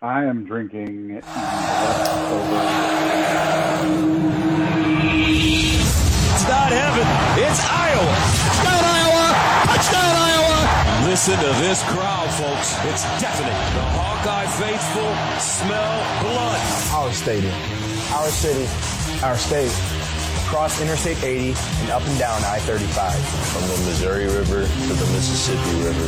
I am drinking leftover. It's not heaven. It's Iowa. Touchdown, Iowa! Touchdown, Iowa! Listen to this crowd, folks. It's deafening. The Hawkeye faithful smell blood. Our stadium, our city, our state. Across Interstate 80 and up and down I-35. From the Missouri River to the Mississippi River.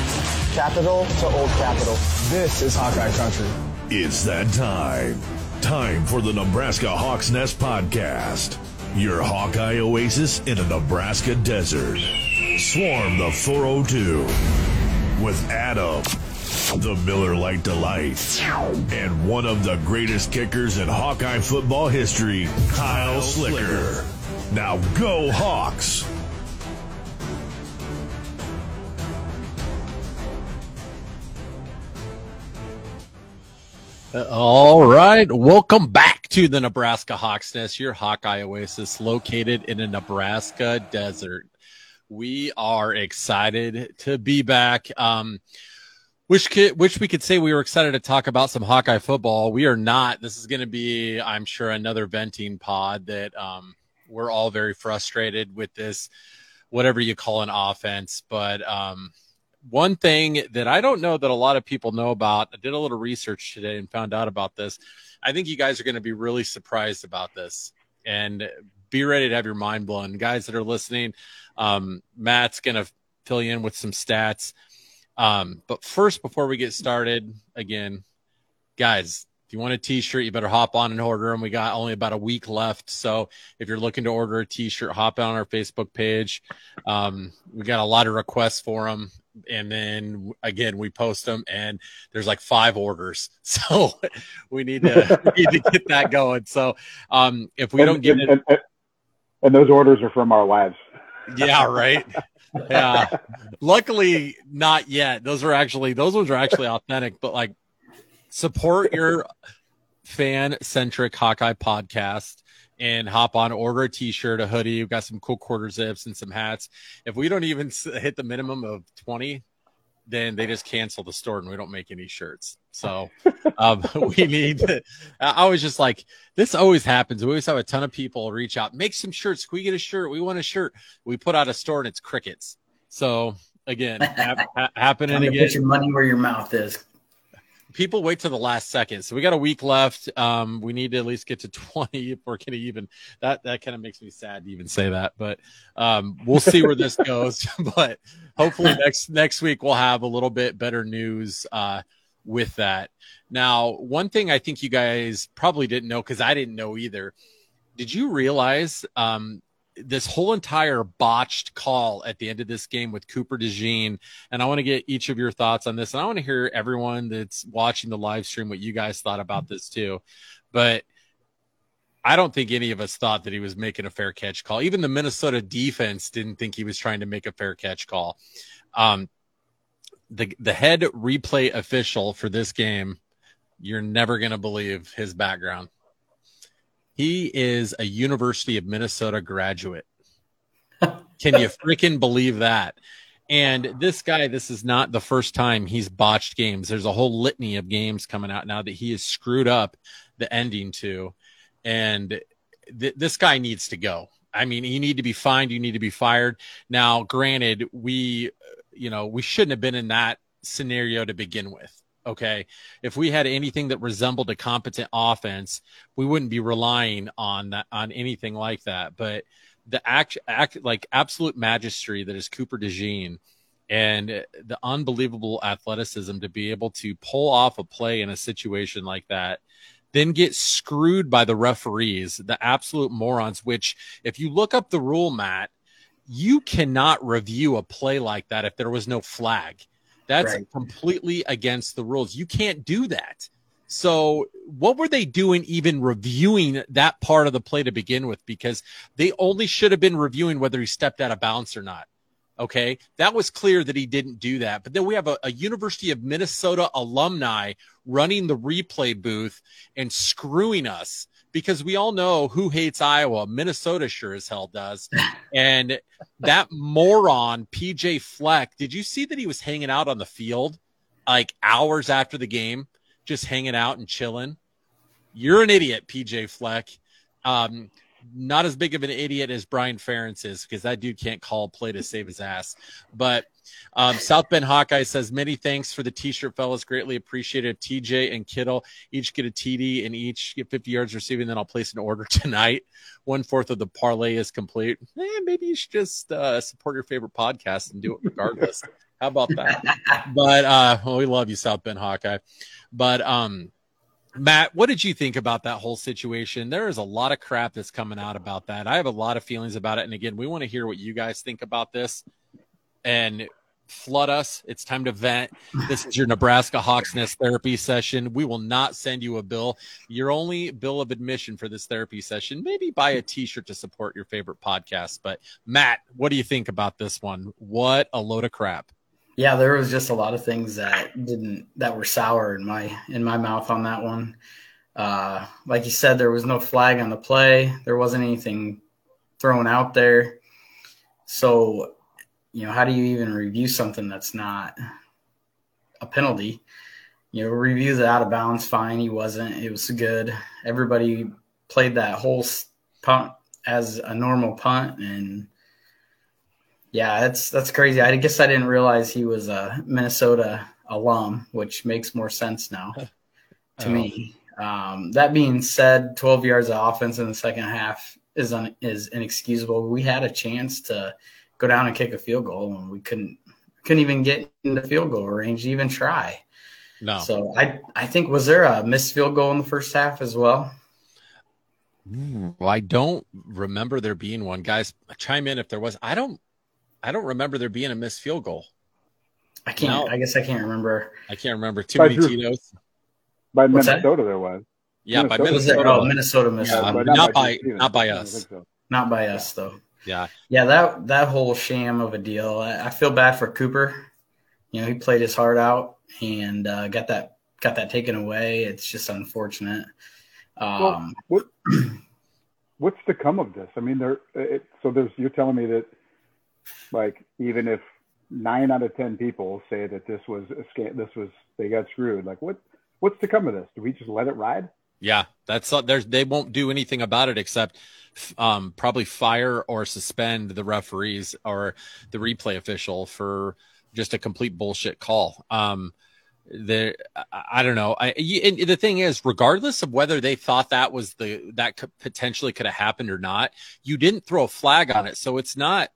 Capital to Old Capital. This is Hawkeye Country. It's that time. Time for the Nebraska Hawks Nest podcast. Your Hawkeye oasis in a Nebraska desert. Swarm the 402 with Adam, the Miller Lite Delight, and one of the greatest kickers in Hawkeye football history, Kyle Schlicker. Now go Hawks! All right. Welcome back to the Nebraska Hawks Nest, your Hawkeye Oasis located in a Nebraska desert. We are excited to be back. Um, wish, could, wish we could say we were excited to talk about some Hawkeye football. We are not. This is going to be, I'm sure, another venting pod that um, we're all very frustrated with this, whatever you call an offense. But um, one thing that I don't know that a lot of people know about, I did a little research today and found out about this. I think you guys are going to be really surprised about this and be ready to have your mind blown. Guys that are listening, um, Matt's going to fill you in with some stats. Um, but first, before we get started, again, guys, if you want a t-shirt, you better hop on and order them. We got only about a week left. So if you're looking to order a t-shirt, hop on our Facebook page. Um, we got a lot of requests for them and then again we post them and there's like five orders. So we need to we need to get that going. So um if we and, don't get and, it and, and, those orders are from our wives. Yeah right? Yeah. Luckily not yet. Those are actually those ones are actually authentic but like support your fan centric hawkeye podcast and hop on, order a t-shirt, a hoodie. We've got some cool quarter zips and some hats. If we don't even hit the minimum of 20, then they just cancel the store and we don't make any shirts. So um, we need. I was just like, this always happens. We always have a ton of people reach out, make some shirts. Can we get a shirt? We want a shirt. We put out a store and it's crickets. So again, ha- happening again. Put your money where your mouth is people wait till the last second. So we got a week left. Um, we need to at least get to 20 if we're going to even that, that kind of makes me sad to even say that, but, um, we'll see where this goes, but hopefully next, next week we'll have a little bit better news, uh, with that. Now, one thing I think you guys probably didn't know, cause I didn't know either. Did you realize, um, this whole entire botched call at the end of this game with Cooper DeJean. And I want to get each of your thoughts on this. And I want to hear everyone that's watching the live stream what you guys thought about this too. But I don't think any of us thought that he was making a fair catch call. Even the Minnesota defense didn't think he was trying to make a fair catch call. Um, the the head replay official for this game, you're never going to believe his background. He is a University of Minnesota graduate. Can you freaking believe that? And this guy, this is not the first time he's botched games. There's a whole litany of games coming out now that he has screwed up the ending to. And th- this guy needs to go. I mean, you need to be fined. You need to be fired. Now, granted, we, you know, we shouldn't have been in that scenario to begin with. Okay. If we had anything that resembled a competent offense, we wouldn't be relying on that, on anything like that. But the act, act like absolute magistry that is Cooper DeJean and the unbelievable athleticism to be able to pull off a play in a situation like that, then get screwed by the referees, the absolute morons, which if you look up the rule, Matt, you cannot review a play like that if there was no flag that's right. completely against the rules. You can't do that. So what were they doing even reviewing that part of the play to begin with? Because they only should have been reviewing whether he stepped out of bounds or not. Okay. That was clear that he didn't do that. But then we have a, a University of Minnesota alumni running the replay booth and screwing us because we all know who hates Iowa. Minnesota sure as hell does. And that moron, PJ Fleck, did you see that he was hanging out on the field like hours after the game? just hanging out and chilling. You're an idiot, PJ Fleck. Um, not as big of an idiot as Brian Ferentz is because that dude can't call play to save his ass. But um, South Bend Hawkeye says many thanks for the t-shirt, fellas. Greatly appreciated. TJ and Kittle each get a TD and each get 50 yards receiving. Then I'll place an order tonight. One fourth of the parlay is complete. Eh, maybe you should just uh, support your favorite podcast and do it regardless. How about that? But uh, well, we love you, South Bend Hawkeye. But um, Matt, what did you think about that whole situation? There is a lot of crap that's coming out about that. I have a lot of feelings about it. And again, we want to hear what you guys think about this and flood us. It's time to vent. This is your Nebraska Hawks Nest therapy session. We will not send you a bill. Your only bill of admission for this therapy session, maybe buy a t shirt to support your favorite podcast. But Matt, what do you think about this one? What a load of crap. Yeah, there was just a lot of things that didn't that were sour in my in my mouth on that one. Uh, like you said, there was no flag on the play. There wasn't anything thrown out there. So, you know, how do you even review something that's not a penalty? You know, review the out of bounds fine. He wasn't. It was good. Everybody played that whole punt as a normal punt, and yeah, that's that's crazy. I guess I didn't realize he was a Minnesota alum, which makes more sense now to oh. me. Um, that being said, 12 yards of offense in the second half is un, is inexcusable. We had a chance to go down and kick a field goal, and we couldn't couldn't even get into field goal range, even try. No. So I I think was there a missed field goal in the first half as well? Hmm, well, I don't remember there being one. Guys, chime in if there was. I don't I don't remember there being a missed field goal. I can't. No. I guess I can't remember. I can't remember too by many Tito's. By What's Minnesota, that? there was. Yeah, Minnesota. by Minnesota. Oh, Minnesota missed. Yeah, not, not, by, not by us. So. Not by us though. Yeah. Yeah, that that whole sham of a deal. I, I feel bad for Cooper. You know, he played his heart out and uh, got that got that taken away. It's just unfortunate. Um, well, what, what's to come of this? I mean, there. It, so there's. You're telling me that like even if nine out of ten people say that this was a scam, this was they got screwed. Like what what's to come of this? Do we just let it ride? Yeah, that's there's they won't do anything about it except um, probably fire or suspend the referees or the replay official for just a complete bullshit call. Um, the I don't know. I and the thing is, regardless of whether they thought that was the that could potentially could have happened or not, you didn't throw a flag on it, so it's not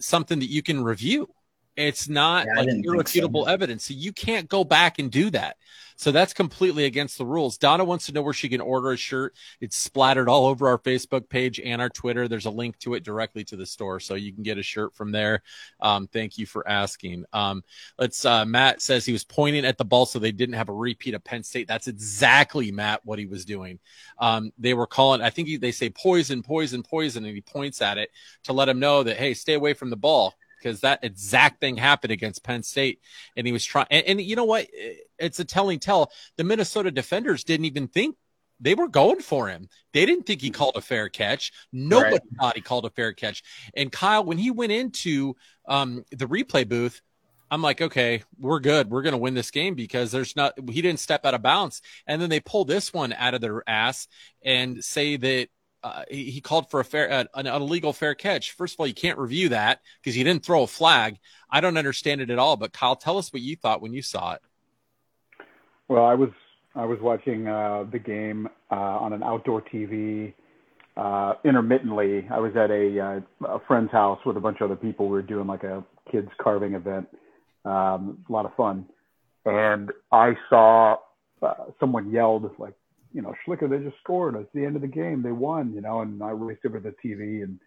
something that you can review. It's not yeah, like irrefutable so. evidence. So you can't go back and do that. So that's completely against the rules. Donna wants to know where she can order a shirt. It's splattered all over our Facebook page and our Twitter. There's a link to it directly to the store, so you can get a shirt from there. Um, thank you for asking. Um, let's. Uh, Matt says he was pointing at the ball, so they didn't have a repeat of Penn State. That's exactly Matt what he was doing. Um, they were calling. I think he, they say poison, poison, poison, and he points at it to let him know that hey, stay away from the ball because that exact thing happened against Penn State. And he was trying, and, and, you know what? It's a telling tell. The Minnesota defenders didn't even think they were going for him. They didn't think he called a fair catch. Nobody right. thought he called a fair catch. And Kyle, when he went into um, the replay booth, I'm like, okay, we're good. We're going to win this game because there's not, he didn't step out of bounds. And then they pull this one out of their ass and say that uh, he, he, called for a fair, uh, an, an illegal fair catch. First of all, you can't review that because he didn't throw a flag. I don't understand it at all. But Kyle, tell us what you thought when you saw it. Well, I was I was watching uh, the game uh, on an outdoor TV uh, intermittently. I was at a, uh, a friend's house with a bunch of other people. We were doing like a kids carving event. Um, a lot of fun, and I saw someone yelled like you know, Schlicker, they just scored. It's the end of the game. They won, you know, and I raced over to the TV and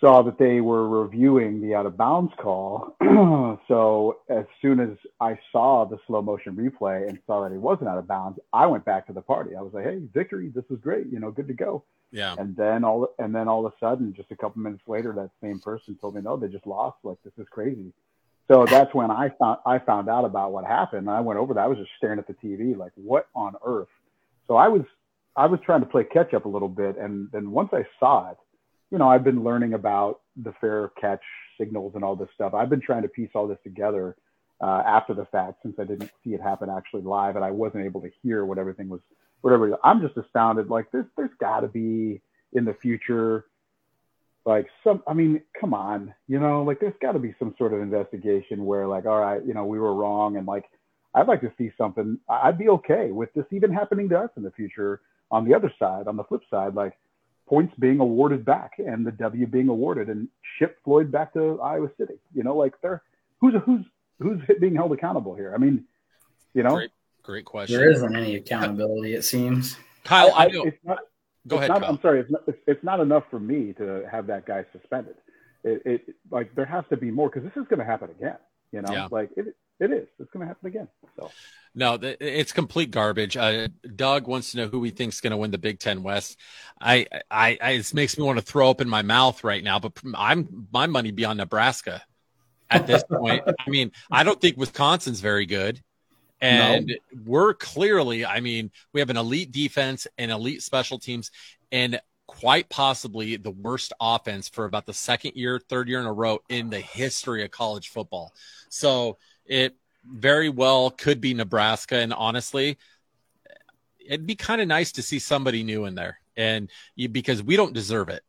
saw that they were reviewing the out of bounds call. so as soon as I saw the slow motion replay and saw that he wasn't out of bounds, I went back to the party. I was like, "Hey, victory! This is great. You know, good to go." Yeah. And then all and then all of a sudden, just a couple minutes later, that same person told me, "No, they just lost. Like this is crazy." So that's when I found I found out about what happened. I went over that. I was just staring at the TV, like, "What on earth?" So I was I was trying to play catch up a little bit, and then once I saw it, you know, I've been learning about the fair catch signals and all this stuff. I've been trying to piece all this together uh, after the fact since I didn't see it happen actually live and I wasn't able to hear what everything was. Whatever. I'm just astounded. Like there's there's got to be in the future like some i mean come on you know like there's got to be some sort of investigation where like all right you know we were wrong and like i'd like to see something i'd be okay with this even happening to us in the future on the other side on the flip side like points being awarded back and the w being awarded and ship floyd back to iowa city you know like they're who's who's who's being held accountable here i mean you know great, great question there isn't any accountability it seems kyle I, I know. it's not Go it's ahead. Not, I'm sorry. It's not, it's, it's not enough for me to have that guy suspended. It, it like there has to be more because this is going to happen again. You know, Yeah. like it it is. It's going to happen again. So No, it's complete garbage. Uh, Doug wants to know who he thinks is going to win the Big Ten West. I, I, I, it makes me want to throw up in my mouth right now, but I'm my money be on Nebraska at this point. I mean, I don't think Wisconsin's very good. And we're clearly, I mean, we have an elite defense and elite special teams and quite possibly the worst offense for about the second year, third year in a row in the history of college football. So it very well could be Nebraska. And honestly, it'd be kind of nice to see somebody new in there. And you, because we don't deserve it.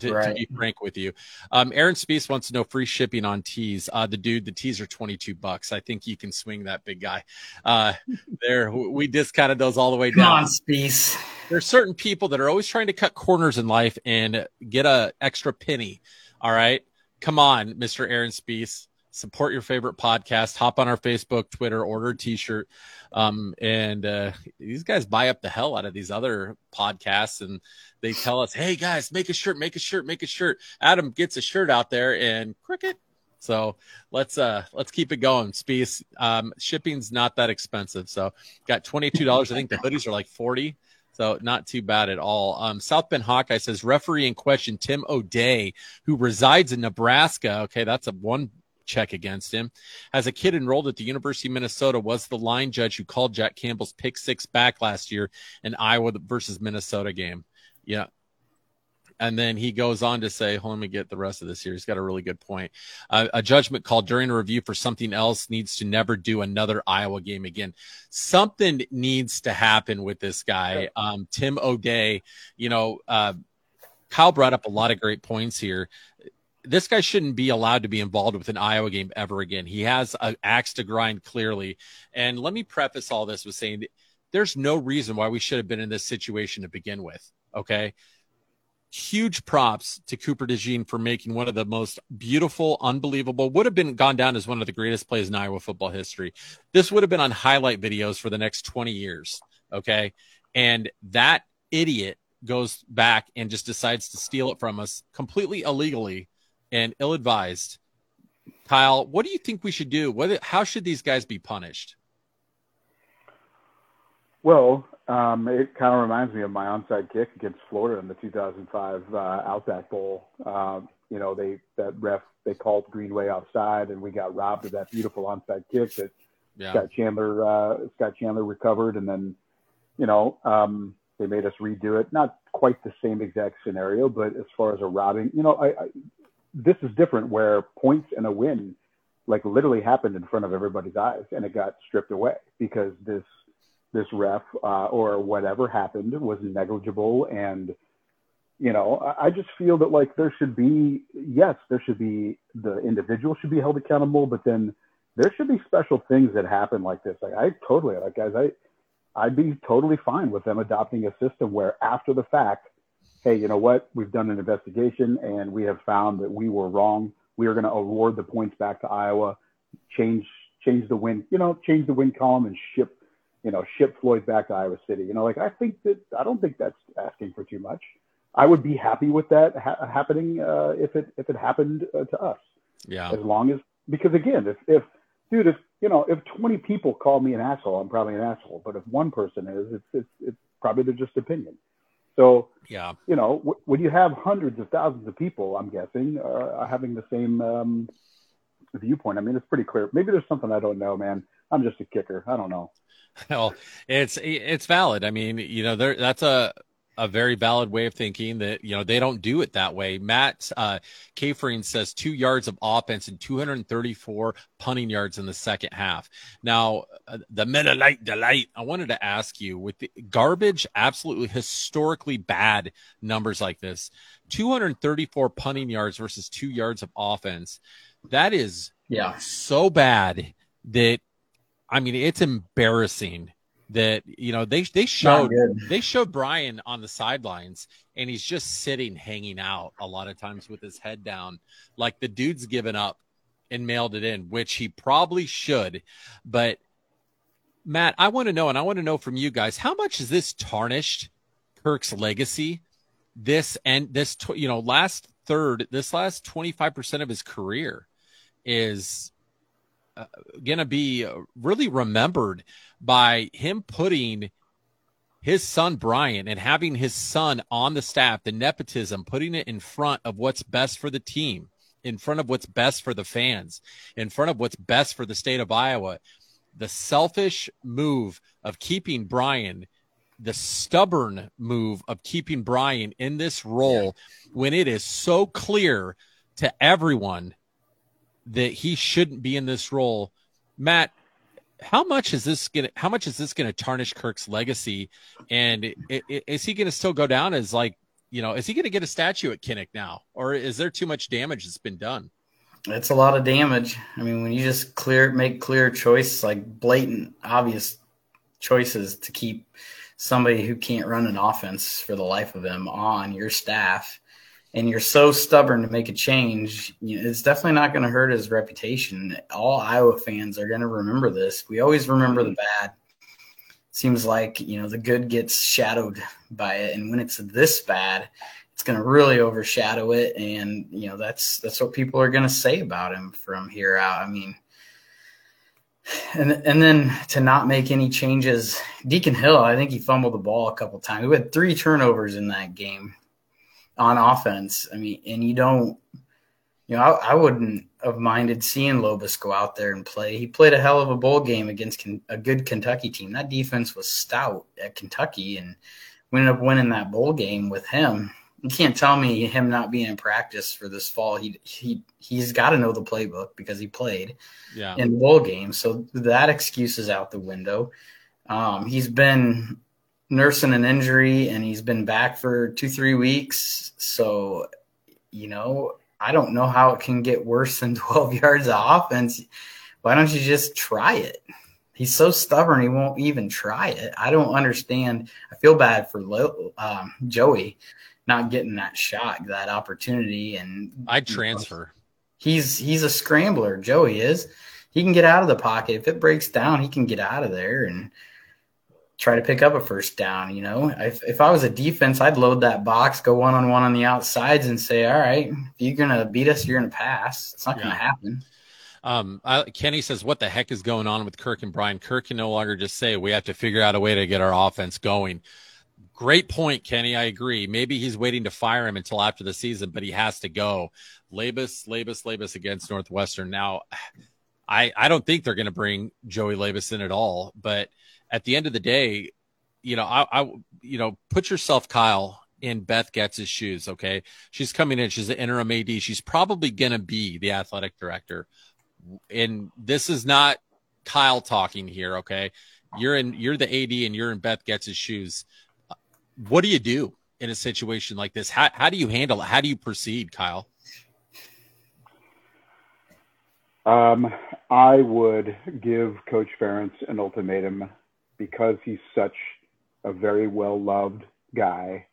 To, to be frank with you, um, Aaron Spees wants to know free shipping on tees. Uh, the dude, the tees are twenty two bucks. I think you can swing that big guy. Uh, there, we discounted those all the way Come down on, Speece. there's certain people that are always trying to cut corners in life and get a extra penny. All right. Come on, Mr. Aaron Spees. Support your favorite podcast. Hop on our Facebook, Twitter, order a t-shirt. Um, and uh, these guys buy up the hell out of these other podcasts and they tell us, hey guys, make a shirt, make a shirt, make a shirt. Adam gets a shirt out there and cricket. So let's uh let's keep it going. Spees. Um shipping's not that expensive. So got twenty two dollars. I think the hoodies are like forty. So not too bad at all. Um, South Bend Hawkeye says referee in question Tim O'Dey, who resides in Nebraska. Okay, that's a one check against him. As a kid enrolled at the University of Minnesota. Was the line judge who called Jack Campbell's pick six back last year in Iowa versus Minnesota game. Yeah. And then he goes on to say, hold on, let me get the rest of this here. He's got a really good point. Uh, a judgment call during a review for something else needs to never do another Iowa game again. Something needs to happen with this guy. Um, Tim O'Dey, you know, uh, Kyle brought up a lot of great points here. This guy shouldn't be allowed to be involved with an Iowa game ever again. He has an axe to grind clearly. And let me preface all this with saying there's no reason why we should have been in this situation to begin with. Okay huge props to Cooper DeJean for making one of the most beautiful, unbelievable, would have been gone down as one of the greatest plays in Iowa football history. This would have been on highlight videos for the next 20 years. Okay. And that idiot goes back and just decides to steal it from us completely illegally and ill advised. Kyle, what do you think we should do? What, how should these guys be punished? Well, um, it kind of reminds me of my onside kick against Florida in the 2005 uh, Outback Bowl. Um, you know, they that ref they called Greenway offside, and we got robbed of that beautiful onside kick that Yeah. Scott Chandler uh, Scott Chandler recovered, and then you know um, they made us redo it. Not quite the same exact scenario, but as far as a robbing, you know, I, I this is different where points and a win like literally happened in front of everybody's eyes, and it got stripped away because this this ref uh, or whatever happened was negligible and you know I, I just feel that like there should be yes there should be the individual should be held accountable but then there should be special things that happen like this. Like i totally like guys i i'd be totally fine with them adopting a system where after the fact hey you know what we've done an investigation and we have found that we were wrong we are going to award the points back to iowa change change the win you know change the win column and ship you know, ship Floyd back to Iowa City. You know, like I think that I don't think that's asking for too much. I would be happy with that ha- happening uh, if it if it happened uh, to us. Yeah. As long as because again, if if dude, if you know, if 20 people call me an asshole, I'm probably an asshole. But if one person is, it's it's, it's probably they're just opinion. So Yeah. you know, w- when you have hundreds of thousands of people, I'm guessing, uh, having the same um, viewpoint. I mean, it's pretty clear. Maybe there's something I don't know, man. I'm just a kicker. I don't know. Well, it's it's valid. I mean, you know, there that's a a very valid way of thinking that you know they don't do it that way. Matt uh, Kafering says two yards of offense and 234 punting yards in the second half. Now, uh, the Lite delight. I wanted to ask you with the garbage, absolutely historically bad numbers like this, 234 punting yards versus two yards of offense. That is yeah so bad that I mean it's embarrassing that you know they they showed they showed Brian on the sidelines and he's just sitting hanging out a lot of times with his head down. Like the dude's given up and mailed it in which he probably should. But Matt I want to know and I want to know from you guys how much is this tarnished Kirk's legacy? This and this you know last third this last 25% of his career is uh, going to be really remembered by him putting his son Brian and having his son on the staff, the nepotism, putting it in front of what's best for the team, in front of what's best for the fans, in front of what's best for the state of Iowa. The selfish move of keeping Brian, the stubborn move of keeping Brian in this role yeah. when it is so clear to everyone that he shouldn't be in this role. Matt, how much is this gonna how much is this gonna tarnish Kirk's legacy? And is he gonna still go down as like you know is he gonna get a statue at Kinnick now, or is there too much damage that's been done? It's a lot of damage. I mean, when you just clear make clear choices like blatant, obvious choices to keep somebody who can't run an offense for the life of him on your staff and you're so stubborn to make a change, you know, it's definitely not going to hurt his reputation. All Iowa fans are going to remember this. We always remember the bad. Seems like you know the good gets shadowed by it, and when it's this bad, it's going to really overshadow it. And you know that's that's what people are going to say about him from here out. I mean, and and then to not make any changes, Deacon Hill, I think he fumbled the ball a couple times. We had three turnovers in that game on offense. I mean, and you don't, you know, I, I, wouldn't have minded seeing Labas go out there and play. He played a hell of a bowl game against a good Kentucky team. That defense was stout at Kentucky, and we ended up winning that bowl game with him. You can't tell me him not being in practice for this fall. He he he's got to know the playbook because he played yeah. in the bowl game. So that excuse is out the window. Um, he's been nursing an injury and he's been back for two, three weeks. So, you know, I don't know how it can get worse than 12 yards of offense. Why don't you just try it? He's so stubborn, he won't even try it. I don't understand. I feel bad for um, Joey not getting that shot, that opportunity. And I'd transfer. Know, he's he's a scrambler. Joey is. He can get out of the pocket. If it breaks down, he can get out of there. And try to pick up a first down. You know, if, if I was a defense, I'd load that box, go one on one on the outsides, and say, "All right, if you're gonna beat us, you're gonna pass. It's not yeah. gonna happen." Um, I, Kenny says, "What the heck is going on with Kirk and Brian? Kirk can no longer just say we have to figure out a way to get our offense going." Great point, Kenny. I agree. Maybe he's waiting to fire him until after the season, but he has to go. Labas, Labas, Labas against Northwestern. Now, I I don't think they're going to bring Joey Labas in at all, but at the end of the day, you know, I, I you know, put yourself, Kyle, in Beth Goetz's shoes. Okay, she's coming in. She's the interim AD. She's probably going to be the athletic director. And this is not Kyle talking here. Okay, you're in. You're the AD, and you're in Beth Goetz's shoes. What do you do in a situation like this? How how do you handle it? How do you proceed, Kyle? Um, I would give Coach Ferentz an ultimatum because he's such a very well loved guy.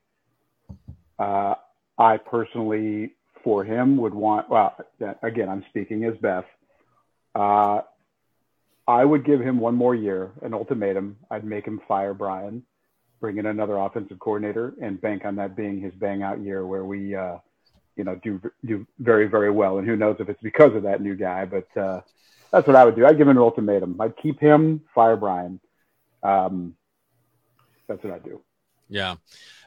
Uh, I personally, for him, would want. Well, again, I'm speaking as Beth. Uh, I would give him one more year, an ultimatum. I'd make him fire Brian, bring in another offensive coordinator, and bank on that being his bang out year, where we, uh, you know, do do very very well. And who knows if it's because of that new guy, but uh, that's what I would do. I'd give him an ultimatum. I'd keep him, fire Brian. Um, that's what I do. Yeah.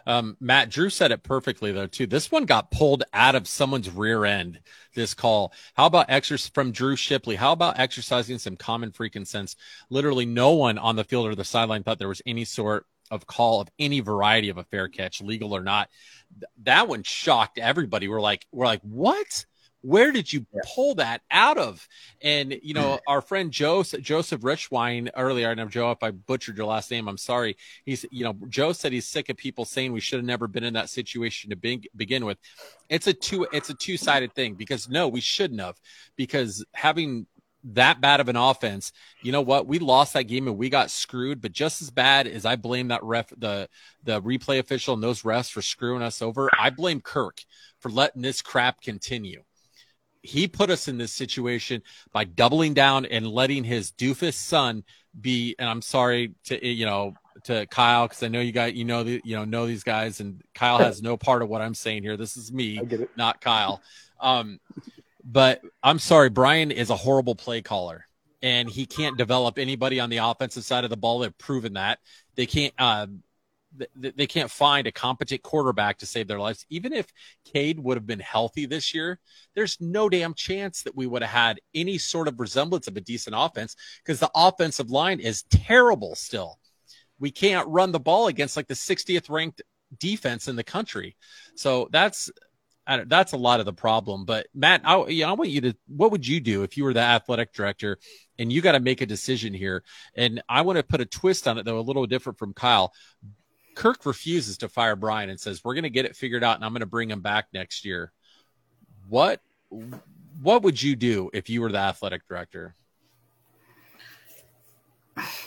Um, Matt Drew said it perfectly though too. This one got pulled out of someone's rear end. This call. How about exercise from Drew Shipley? How about exercising some common freaking sense? Literally, no one on the field or the sideline thought there was any sort of call of any variety of a fair catch, legal or not. Th- that one shocked everybody. We're like, we're like, what? Where did you pull that out of? And you know, mm. our friend Joseph Joseph Richwine earlier, I know Joe, if I butchered your last name, I'm sorry. He's you know, Joe said he's sick of people saying we should have never been in that situation to be, begin with. It's a two it's a two sided thing because no, we shouldn't have because having that bad of an offense, you know what? We lost that game and we got screwed. But just as bad as I blame that ref, the the replay official and those refs for screwing us over, I blame Kirk for letting this crap continue. He put us in this situation by doubling down and letting his doofus son be. And I'm sorry to you know to Kyle because I know you guys you know the, you know know these guys and Kyle has no part of what I'm saying here. This is me, not Kyle. Um, but I'm sorry, Brian is a horrible play caller and he can't develop anybody on the offensive side of the ball. They've proven that they can't. Uh, they can't find a competent quarterback to save their lives. Even if Cade would have been healthy this year, there's no damn chance that we would have had any sort of resemblance of a decent offense because the offensive line is terrible still. We can't run the ball against like the 60th ranked defense in the country. So that's that's a lot of the problem. But Matt, I, I want you to, what would you do if you were the athletic director and you got to make a decision here? And I want to put a twist on it, though, a little different from Kyle. Kirk refuses to fire Brian and says, we're going to get it figured out and I'm going to bring him back next year. What, what would you do if you were the athletic director?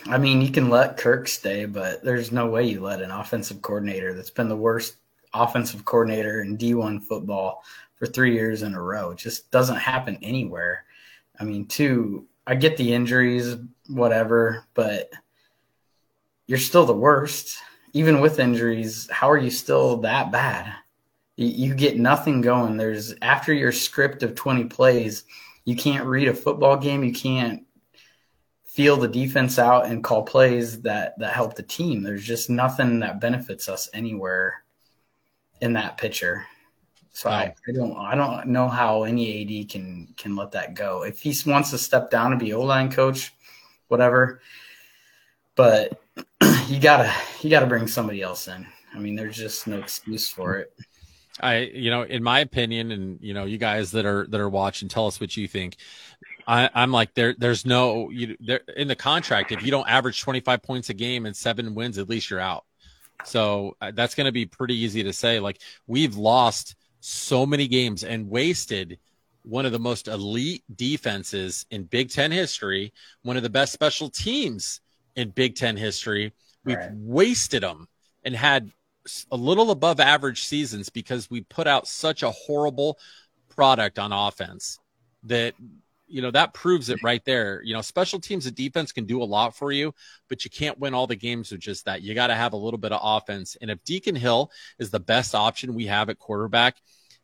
I mean, you can let Kirk stay, but there's no way you let an offensive coordinator that's been the worst offensive coordinator in D1 football for three years in a row. It just doesn't happen anywhere. I mean, two, I get the injuries, whatever, but you're still the worst. Even with injuries, how are you still that bad? You, you get nothing going. There's after your script of 20 plays, you can't read a football game. You can't feel the defense out and call plays that that help the team. There's just nothing that benefits us anywhere in that picture. So I, I, don't I don't know how any AD can can let that go. If he wants to step down and be O line coach, whatever. But you gotta you gotta bring somebody else in. I mean, there's just no excuse for it. I you know, in my opinion, and you know, you guys that are that are watching, tell us what you think. I, am like there. There's no you there in the contract. If you don't average 25 points a game and seven wins, at least you're out. So uh, that's going to be pretty easy to say. Like we've lost so many games and wasted one of the most elite defenses in Big Ten history, one of the best special teams in Big Ten history. We've right. wasted them and had a little above average seasons because we put out such a horrible product on offense that you know that proves it right there. You know, special teams and defense can do a lot for you, but you can't win all the games with just that. You got to have a little bit of offense. And if Deacon Hill is the best option we have at quarterback,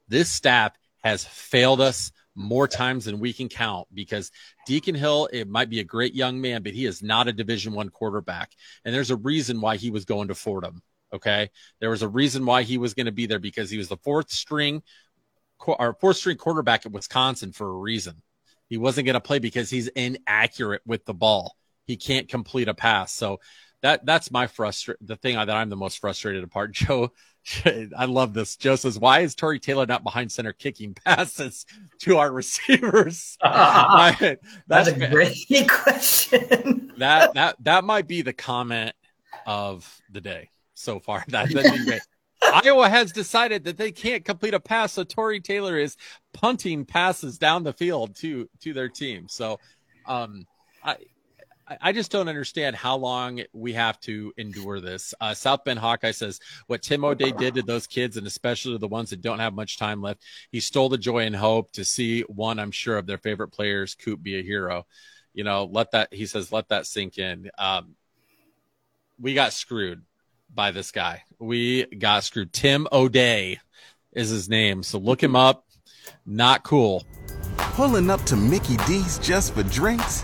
this staff has failed us more times than we can count because Deacon Hill, it might be a great young man, but he is not a division one quarterback. And there's a reason why he was going to Fordham. Okay. There was a reason why he was going to be there because he was the fourth string or fourth string quarterback at Wisconsin for a reason. He wasn't going to play because he's inaccurate with the ball. He can't complete a pass. So that that's my frustration. The thing that I'm the most frustrated about. Joe, I love this. Joe says, "Why is Tory Taylor not behind center kicking passes to our receivers?" Uh, that's, that's, a great question. that that that might be the comment of the day so far. That that'd be great. Iowa has decided that they can't complete a pass, so Tory Taylor is punting passes down the field to to their team. So, um, I I just don't understand how long we have to endure this. Uh, South Bend Hawkeye says what Tim O'Dey did to those kids, and especially the ones that don't have much time left, he stole the joy and hope to see one, I'm sure, of their favorite players, Coop, be a hero. You know, let that, he says, let that sink in. Um, we got screwed by this guy. We got screwed. Tim O'Dey is his name. So look him up. Not cool. Pulling up to Mickey D's just for drinks?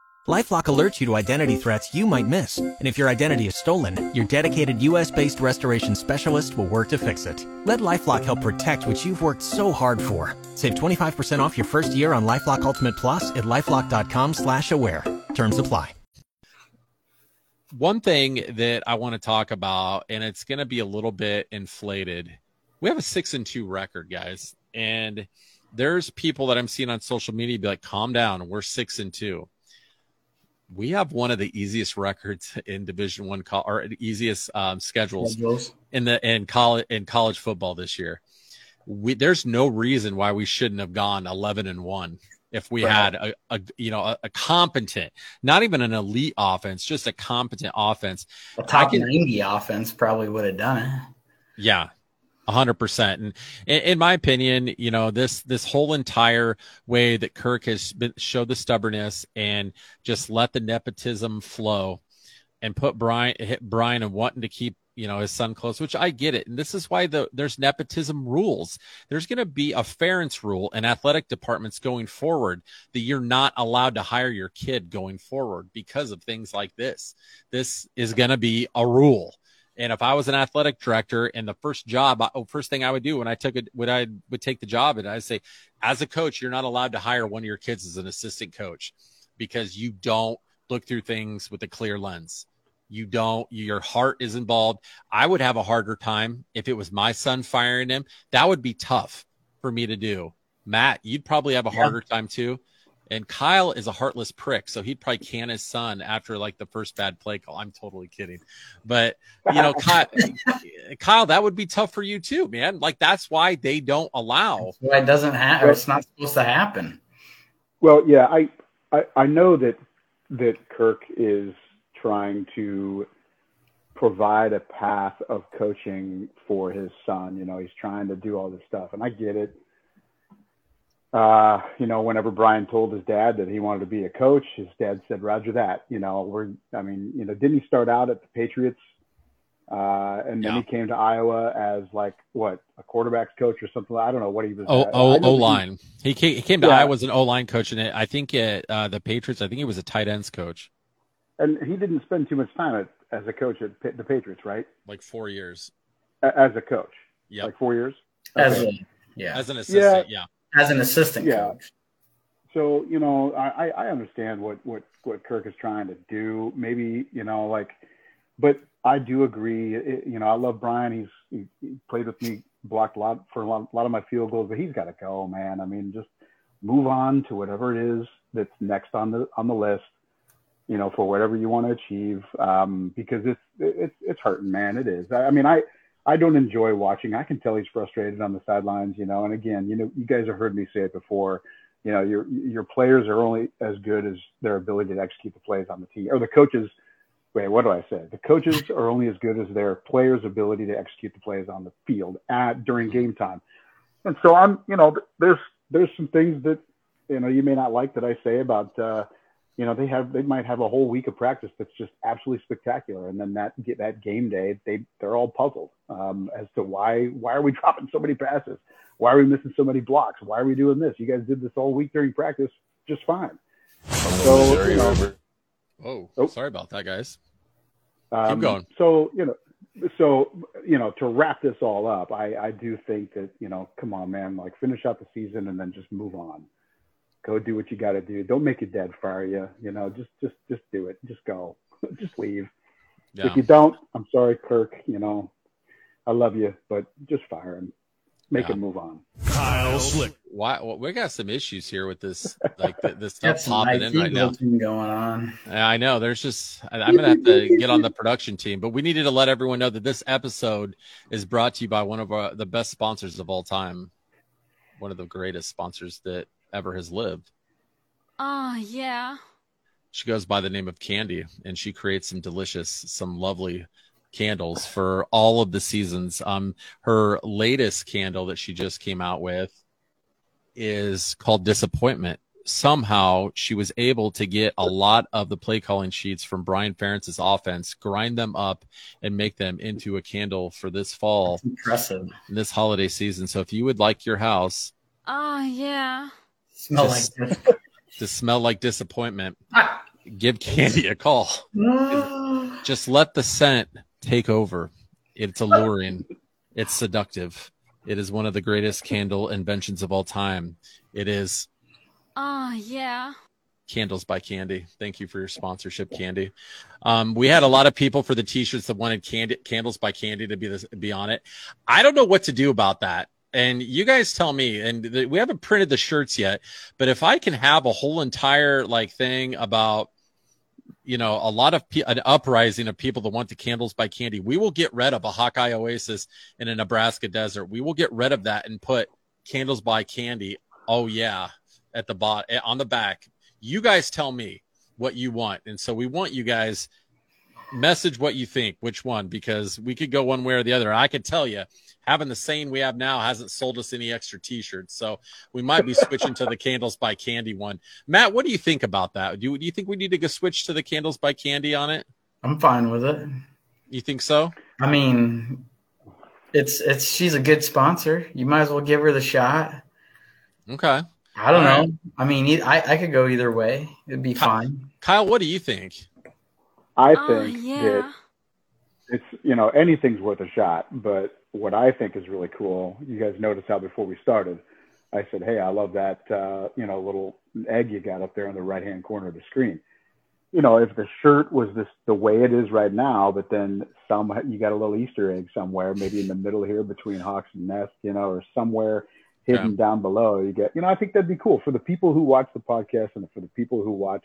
LifeLock alerts you to identity threats you might miss, and if your identity is stolen, your dedicated U.S.-based restoration specialist will work to fix it. Let LifeLock help protect what you've worked so hard for. Save 25% off your first year on LifeLock Ultimate Plus at lifeLock.com/slash-aware. Terms apply. One thing that I want to talk about, and it's going to be a little bit inflated. We have a six and two record, guys, and there's people that I'm seeing on social media be like, "Calm down, we're six and two we have one of the easiest records in Division One co- or easiest um, schedules, schedules, in the in college in college football this year. We, there's no reason why we shouldn't have gone 11 and one if we right. had a, a, you know a, a, competent, not even an elite offense, just a competent offense. A top can, 90 offense probably would have done it. Yeah, hundred percent. And in, my opinion, you know, this, this whole entire way that Kirk has been, showed the stubbornness and just let the nepotism flow and put Brian, hit Brian and wanting to keep, you know, his son close, which I get it. And this is why the, there's nepotism rules. There's going to be a fairness rule in athletic departments going forward that you're not allowed to hire your kid going forward because of things like this. This is going to be a rule and if I was an athletic director and the first job, oh, first thing I would do when I took it, when I would take the job, and I'd say, as a coach, you're not allowed to hire one of your kids as an assistant coach because you don't look through things with a clear lens. You don't, your heart is involved. I would have a harder time if it was my son firing him. That would be tough for me to do. Matt, you'd probably have a harder time too. And Kyle is a heartless prick, so he'd probably can his son after like the first bad play call. I'm totally kidding, but you know, Kyle, Kyle, that would be tough for you too, man. Like that's why they don't allow. why it doesn't happen. It's not supposed to happen. Well, yeah, I, I I know that that Kirk is trying to provide a path of coaching for his son. You know, he's trying to do all this stuff, and I get it uh, you know, whenever Brian told his dad that he wanted to be a coach, his dad said, "Roger that." You know, we're, I mean, you know, didn't he start out at the Patriots, uh, and then yeah. he came to Iowa as like what a quarterbacks coach or something? I don't know what he was. Oh, O O line. He came, he came to yeah. Iowa as an O line coach, and I think at uh, the Patriots, I think he was a tight ends coach. And he didn't spend too much time at, as a coach at the Patriots, right? Like four years. As a coach. Yeah. Like four years. Okay. As a, yeah. As an assistant. yeah. yeah as an assistant yeah. coach. So you know, I I understand what what what Kirk is trying to do. Maybe you know, like, but I do agree. It, you know, I love Brian. He's he, he played with me, blocked a lot for a lot, a lot of my field goals, but he's got to go, man. I mean, just move on to whatever it is that's next on the on the list. You know, for whatever you want to achieve, um, because it's it's it's hurting, man. It is. I, I mean, I I don't enjoy watching. I can tell he's frustrated on the sidelines, you know. And again, you know, you guys have heard me say it before. You know, your your players are only as good as their ability to execute the plays on the team, or the coaches. Wait, what do I say? The coaches are only as good as their players' ability to execute the plays on the field at during game time. And so I'm, you know, there's there's some things that you know you may not like that I say about. uh you know they have they might have a whole week of practice that's just absolutely spectacular. And then that get that game day they they're all puzzled um, as to why why are we dropping so many passes? Why are we missing so many blocks? Why are we doing this? You guys did this all week during practice just fine. So, you know, oh, oh. sorry about that guys. Um, keep going. so you know so you know to wrap this all up i i do think that you know come on man like finish out the season and then just move on go do what you got to do. Don't make your dad fire you. You know, just just just do it. Just go. just leave. Yeah. If you don't, I'm sorry, Kirk. You know, I love you, but just fire him. Make yeah. him move on. Kyle Slick. Why? Well, we got some issues here with this, like this stuff popping in right now. Going on. I know. There's just. I'm gonna have to get on the production team, but we needed to let everyone know that this episode is brought to you by one of our the best sponsors of all time, one of the greatest sponsors that ever has lived. Ah, uh, yeah. She goes by the name of Candy, and she creates some delicious, some lovely candles for all of the seasons. Um, her latest candle that she just came out with is called Disappointment. Somehow she was able to get a lot of the play calling sheets from Brian Ferentz's offense, grind them up, and make them into a candle for this fall. That's impressive. This holiday season. So if you would like your house Oh yeah. Smell Just- like this. to smell like disappointment, give Candy a call. Just let the scent take over. It's alluring. It's seductive. It is one of the greatest candle inventions of all time. It is Oh yeah. Candles by Candy. Thank you for your sponsorship, Candy. Um, we had a lot of people for the t-shirts that wanted candy, Candles by Candy to be this, be on it. I don't know what to do about that. And you guys tell me. And the, we haven't printed the shirts yet, but if I can have a whole entire like thing about, you know, a lot of pe- an uprising of people that want the Candles by Candy, we will get rid of a Hawkeye Oasis in a Nebraska desert. We will get rid of that and put Candles by Candy. Oh yeah, at the bot eh, on the back. You guys tell me what you want, and so we want you guys message what you think, which one, because we could go one way or the other. I can tell you, having the same we have now hasn't sold us any extra T-shirts, so we might be switching to the Candles by Candy one. Matt, what do you think about that? Do you, do you think we need to go switch to the Candles by Candy on it? I'm fine with it. You think so? I mean, it's it's she's a good sponsor. You might as well give her the shot. Okay. I don't All know. right. I mean, I I could go either way. It'd be fine. Kyle, what do you think? I Oh think yeah. that it's you know anything's worth a shot. But what I think is really cool, you guys noticed how before we started, I said, "Hey, I love that uh, you know little egg you got up there in the right hand corner of the screen." You know, if the shirt was this the way it is right now, but then some you got a little Easter egg somewhere, maybe in the middle here between Hawks and Nest, you know, or somewhere hidden down below. You get, you know, I think that'd be cool for the people who watch the podcast and for the people who watch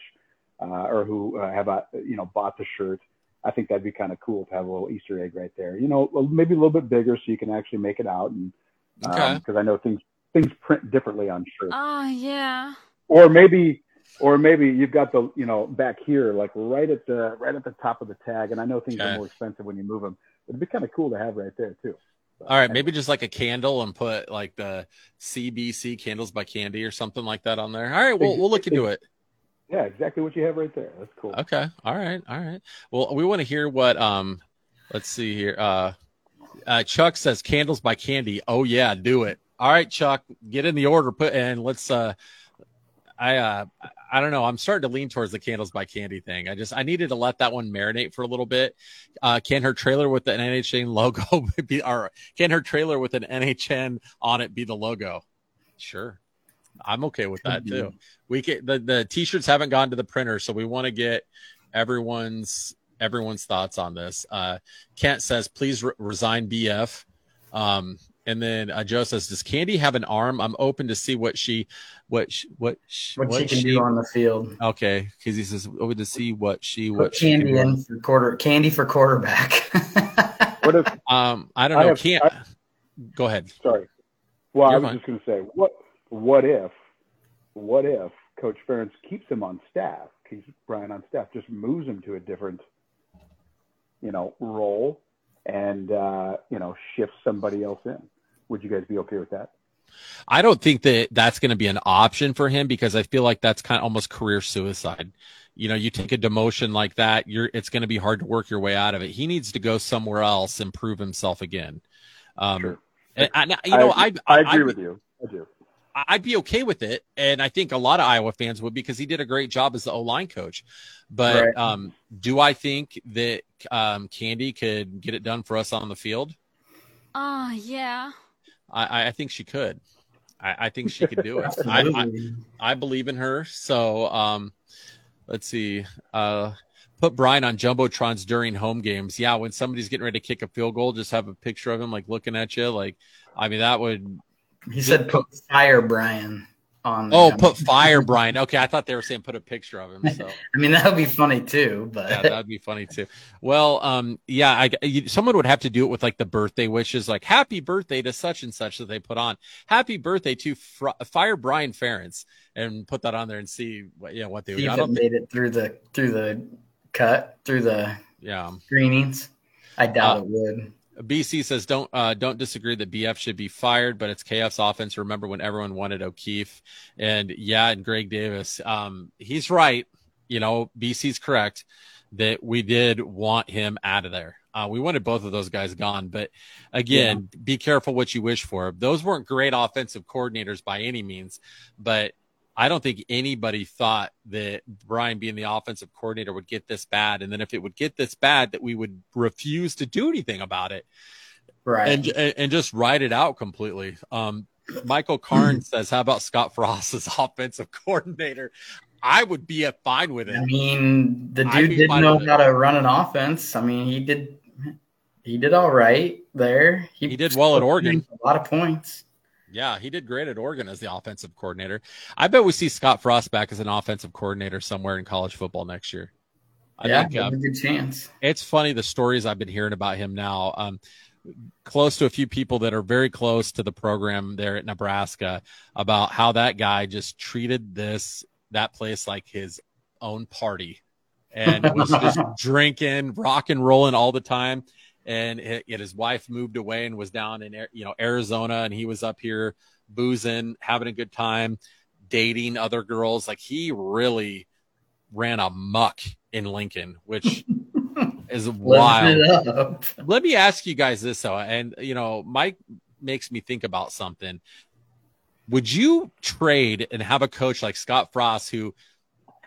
uh, or who uh, have, uh, you know, bought the shirt. I think that'd be kind of cool to have a little Easter egg right there. You know, maybe a little bit bigger so you can actually make it out, and because Okay. I know things things print differently on shirts. Oh yeah. Or maybe, or maybe you've got the, you know, back here, like right at the right at the top of the tag. And I know things Okay. are more expensive when you move them. It'd be kind of cool to have right there too. All right, maybe just like a candle and put like the CBC Candles by Candy or something like that on there. All right, we'll we'll look into it. Yeah, exactly what you have right there. That's cool. Okay. All right. All right. Well, we want to hear what um let's see here. Uh uh Chuck says candles by candy. Oh yeah, do it. All right, Chuck, get in the order put and let's uh I uh I don't know. I'm starting to lean towards the candles by candy thing. I just I needed to let that one marinate for a little bit. Uh can her trailer with the NHN logo be or can her trailer with an NHN on it be the logo? Sure. I'm okay with that too. We get the the t-shirts haven't gone to the printer, so we want to get everyone's everyone's thoughts on this. Uh, Kent says, "Please re- resign, BF." Um, and then uh, Joe says, "Does Candy have an arm? I'm open to see what she, what she, what she, What, she can do on the field. Okay, because he says open to see what she, what Put she can candy do. in for quarter candy for quarterback. What if? Um, I don't I know. have- Can't I- go ahead. Sorry. Well, I You're was fine. just going to say, what what if, what if Coach Ferentz keeps him on staff, keeps Brian on staff, just moves him to a different, you know, role, and uh, you know, shifts somebody else in? Would you guys be okay with that? I don't think that that's going to be an option for him because I feel like that's kind of almost career suicide. You know, you take a demotion like that, you're it's going to be hard to work your way out of it. He needs to go somewhere else and prove himself again. Um, Sure. and I, you know, I, I agree I'd with you. I do. I'd be okay with it, and I think a lot of Iowa fans would because he did a great job as the O line coach. But Right. um, do I think that um, Candy could get it done for us on the field? Oh yeah. I, I think she could. I, I think she could do it. I, I, I believe in her. So um, let's see. Uh, put Brian on jumbotrons during home games. Yeah, when somebody's getting ready to kick a field goal, just have a picture of him like looking at you. Like, I mean, that would. He said put fire Brian on. Oh, put fire Brian. Okay, I thought they were saying put a picture of him. So I mean, that would be funny too. But yeah, that'd be funny too. Well, um, yeah, I, you, someone would have to do it with like the birthday wishes, like happy birthday to such and such that they put on. Happy birthday to Fr- Fire Brian Ferentz, and put that on there and see what, yeah, what they would. I don't think, made it through the through the cut through the yeah. screenings. I doubt Uh, it would. BC says don't uh, don't disagree that BF should be fired, but it's KF's offense. Remember when everyone wanted O'Keefe, and yeah, and Greg Davis. Um, he's right. You know, BC's correct that we did want him out of there. Uh, we wanted both of those guys gone, but again, be careful what you wish for. Those weren't great offensive coordinators by any means, but I don't think anybody thought that Brian being the offensive coordinator would get this bad. And then if it would get this bad, that we would refuse to do anything about it. Right. And, and, and just ride it out completely. Um, Michael Karn says, how about Scott Frost as offensive coordinator? I would be fine with it. I mean, the dude didn't know how to run an offense. I mean, he did. He did all right there. He did well at Oregon. A lot of points. Yeah, he did great at Oregon as the offensive coordinator. I bet we see Scott Frost back as an offensive coordinator somewhere in college football next year. I yeah, think, um, a good chance. it's funny the stories I've been hearing about him now. Um, close to a few people that are very close to the program there at Nebraska about how that guy just treated this that place like his own party and was just drinking, rock and rolling all the time. And it, it- his wife moved away and was down in you know Arizona, and he was up here boozing, having a good time, dating other girls. Like he really ran amok in Lincoln, which is wild. Let me ask you guys this though, and you know, Mike makes me think about something. Would you trade and have a coach like Scott Frost who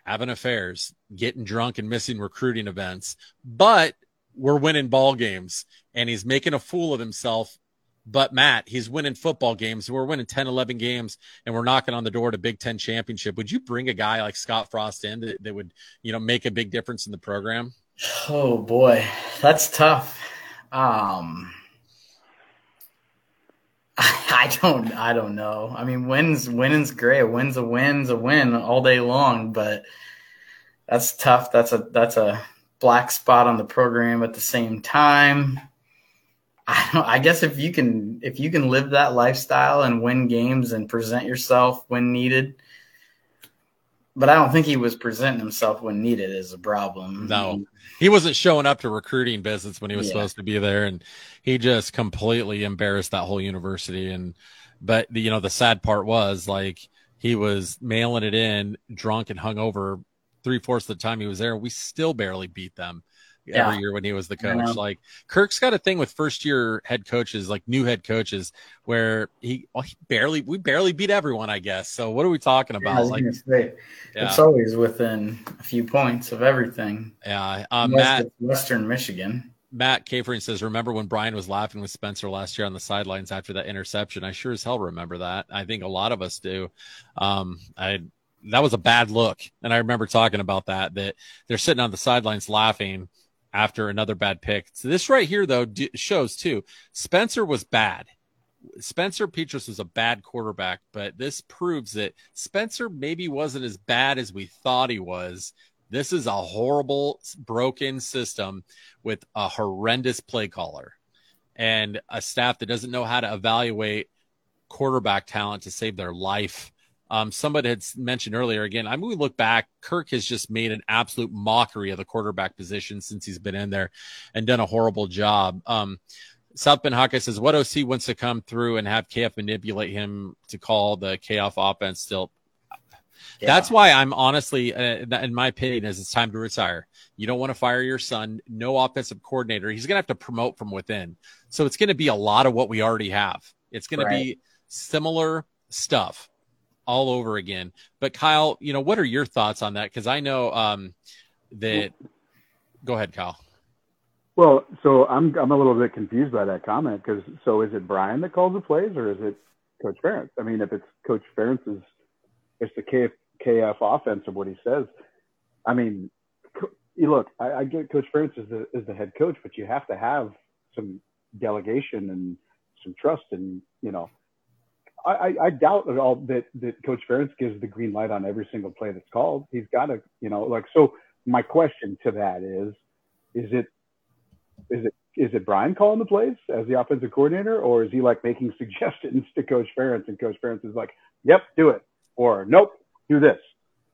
having affairs, getting drunk and missing recruiting events, but we're winning ball games and he's making a fool of himself. But Matt, he's winning football games. We're winning 10, 11 games and we're knocking on the door to Big Ten championship. Would you bring a guy like Scott Frost in that, that would, you know, make a big difference in the program? Oh boy, that's tough. Um, I don't, I don't know. I mean, wins, winning's great. Win's a win's a win all day long, but that's tough. That's a that's a black spot on the program. At the same time, I don't. I guess if you can if you can live that lifestyle and win games and present yourself when needed. But I don't think he was presenting himself when needed is a problem. No, he wasn't showing up to recruiting visits when he was Yeah. supposed to be there, and he just completely embarrassed that whole university. And but the, you know the sad part was like he was mailing it in drunk and hungover three fourths of the time he was there. We still barely beat them every year when he was the coach. Like Kirk's got a thing with first year head coaches, like new head coaches, where he, well, he barely we barely beat everyone, I guess. So what are we talking about? was like say, yeah. it's always within a few points of everything. yeah, uh, Matt. Western Michigan. Matt Capering says, "Remember when Brian was laughing with Spencer last year on the sidelines after that interception? I sure as hell remember that. I think a lot of us do. Um, I that was a bad look, and I remember talking about that. That they're sitting on the sidelines laughing after another bad pick. So this right here, though, d- shows too. Spencer was bad. Spencer Petras was a bad quarterback, but this proves that Spencer maybe wasn't as bad as we thought he was. This is a horrible, broken system with a horrendous play caller and a staff that doesn't know how to evaluate quarterback talent to save their life. Um, somebody had mentioned earlier again. I mean, we look back, Kirk has just made an absolute mockery of the quarterback position since he's been in there and done a horrible job. Um, South Bend Hawkeye says, What OC wants to come through and have KF manipulate him to call the KF offense still? That's why I'm honestly, uh, in my opinion, is it's time to retire. You don't want to fire your son. No offensive coordinator. He's going to have to promote from within. So it's going to be a lot of what we already have. It's going Right. to be similar stuff all over again. But Kyle, you know, what are your thoughts on that? Because I know um, that. Go ahead, Kyle. Well, so I'm I'm a little bit confused by that comment because so is it Brian that calls the plays or is it Coach Ferentz? I mean, if it's Coach Ferentz's, it's the KF, KF offense of what he says. I mean, you look, I, I get Coach Ferentz is the is the head coach, but you have to have some delegation and some trust, and you know, I, I, doubt at all that that Coach Ferentz gives the green light on every single play that's called. He's got to, you know, like so. My question to that is, is it is it is it Brian calling the plays as the offensive coordinator, or is he like making suggestions to Coach Ferentz, and Coach Ferentz is like, "Yep, do it," or "Nope, do this."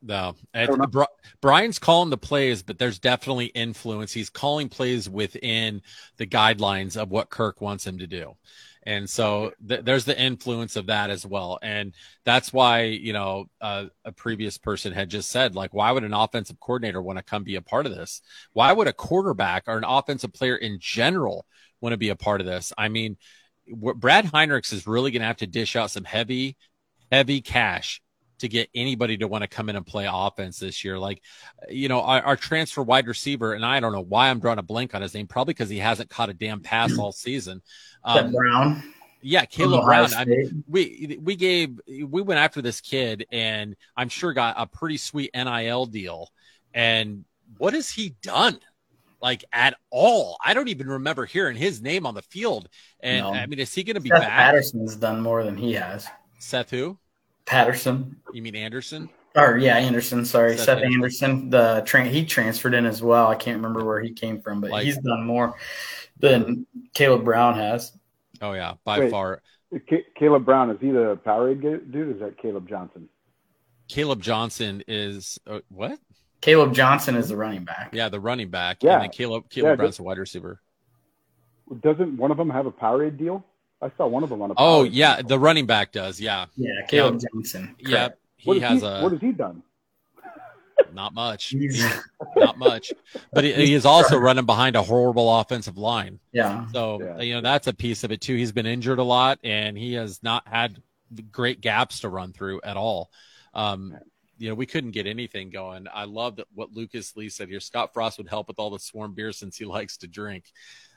No, Brian's calling the plays, but there's definitely influence. He's calling plays within the guidelines of what Kirk wants him to do. And so th- there's the influence of that as well. And that's why, you know, uh, a previous person had just said, like, why would an offensive coordinator want to come be a part of this? Why would a quarterback or an offensive player in general want to be a part of this? I mean, Brad Heinrichs is really going to have to dish out some heavy, heavy cash to get anybody to want to come in and play offense this year. Like, you know, our, our, transfer wide receiver, and I don't know why I'm drawing a blank on his name, probably because he hasn't caught a damn pass all season. Um, Brown. Yeah, Kaleb Brown. I mean, we we gave we went after this kid, and I'm sure got a pretty sweet NIL deal. And what has he done? Like at all? I don't even remember hearing his name on the field. And no. I mean, is he going to be Seth back? Patterson's done more than he has. Seth who? Patterson. You mean Anderson? Or yeah, Anderson. Sorry, Seth, Seth Anderson. Anderson. The train he transferred in as well. I can't remember where he came from, but like, he's done more than Kaleb Brown has. Oh yeah, by Wait, far. Kaleb Brown is he the Powerade dude? is that Kaleb Johnson? Kaleb Johnson is uh, what? Kaleb Johnson is the running back. Yeah, the running back. Yeah. And then Kaleb Kaleb yeah, Brown's the wide receiver. Doesn't one of them have a Powerade deal? I saw one of them on a. Oh yeah, the running back does. Yeah. Yeah, Kaleb yeah. Johnson. Yeah, he has he, a. What has he done? Not much. not much. But he, he, is also running behind a horrible offensive line. Yeah. So yeah. you know that's a piece of it too. He's been injured a lot, and he has not had great gaps to run through at all. Um, you know, we couldn't get anything going. I love that what Lucas Lee said here. Scott Frost would help with all the swarm beer since he likes to drink.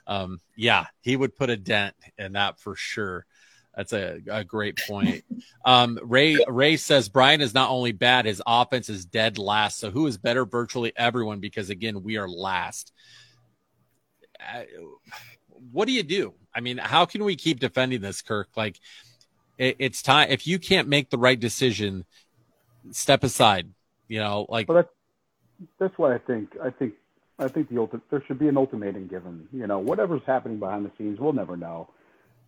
Um, yeah, he would put a dent in that for sure. That's a, a great point. Um, Ray Ray says Brian is not only bad, his offense is dead last. So who is better? Virtually everyone, because again, we are last. Uh, what do you do? I mean, how can we keep defending this, Kirk? Like, it, it's time. If you can't make the right decision, step aside. You know, like well, that's that's why I think I think I think the ulti- there should be an ultimatum given. You know, whatever's happening behind the scenes, we'll never know.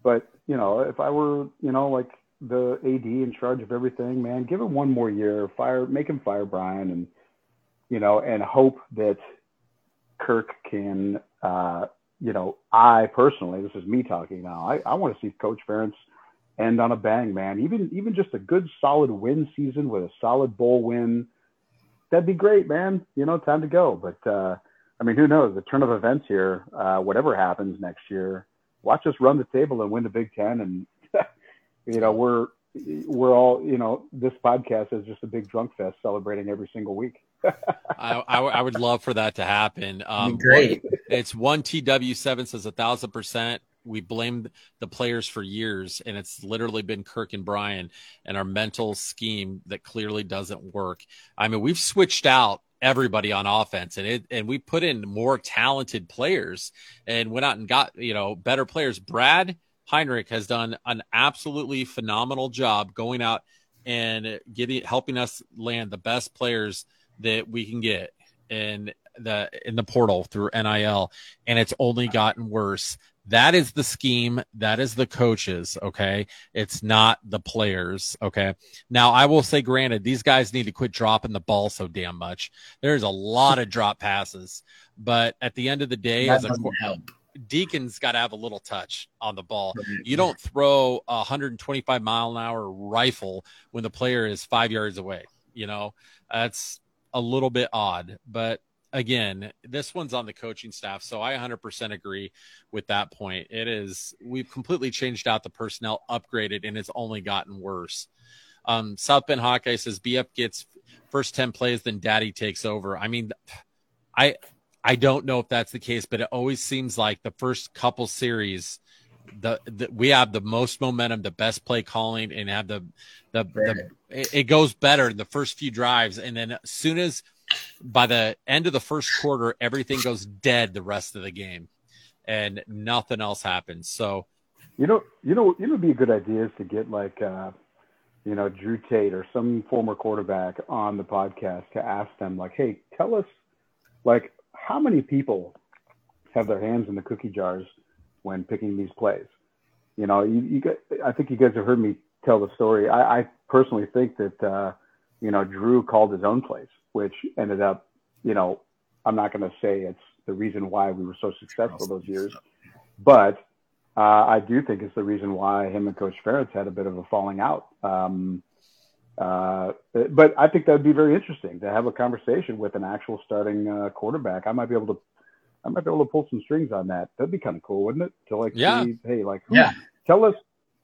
But you know, if I were, you know, like the AD in charge of everything, man, give him one more year, fire, make him fire Brian, and you know, and hope that Kirk can, uh, you know, I personally, this is me talking now. I, I want to see Coach Ferentz end on a bang, man. Even even just a good solid win season with a solid bowl win, that'd be great, man. You know, time to go. But uh, I mean, who knows? The turn of events here, uh, whatever happens next year, watch us run the table and win the Big Ten, and you know we're we're all you know this podcast is just a big drunk fest celebrating every single week. I, I, I would love for that to happen. Um, great. It's one TW seven says a thousand percent. We blamed the players for years, and it's literally been Kirk and Brian and our mental scheme that clearly doesn't work. I mean, we've switched out everybody on offense and it and we put in more talented players and went out and got you know better players. Brad heinrich has done an absolutely phenomenal job going out and getting helping us land the best players that we can get in the in the portal through nil and it's only gotten worse that is the scheme. That is the coaches. Okay. It's not the players. Okay. Now, I will say, granted, these guys need to quit dropping the ball so damn much. There's a lot of drop passes, but at the end of the day, that as a help. Deacon's got to have a little touch on the ball. You don't throw a 125 mile an hour rifle when the player is five yards away. You know, that's a little bit odd, but again, this one's on the coaching staff, so I 100% agree with that point. It is we've completely changed out the personnel, upgraded, and it's only gotten worse. Um, South Bend Hawkeye says BF gets first 10 plays, then Daddy takes over. I mean, I I don't know if that's the case, but it always seems like the first couple series. The, the we have the most momentum, the best play calling, and have the the, the it, it goes better the first few drives, and then as soon as by the end of the first quarter, everything goes dead the rest of the game, and nothing else happens. So, you know, you know, know, would be a good idea is to get like, uh, you know, Drew Tate or some former quarterback on the podcast to ask them, like, hey, tell us, like, how many people have their hands in the cookie jars when picking these plays? You know, you, you I think you guys have heard me tell the story. I, I personally think that. Uh, you know, Drew called his own plays, which ended up, you know, I'm not going to say it's the reason why we were so successful those years, but uh, I do think it's the reason why him and Coach Ferentz had a bit of a falling out. Um, uh, but I think that would be very interesting to have a conversation with an actual starting uh, quarterback. I might be able to, I might be able to pull some strings on that. That'd be kind of cool, wouldn't it? To like, Yeah. see, hey, like, who, Yeah. tell us,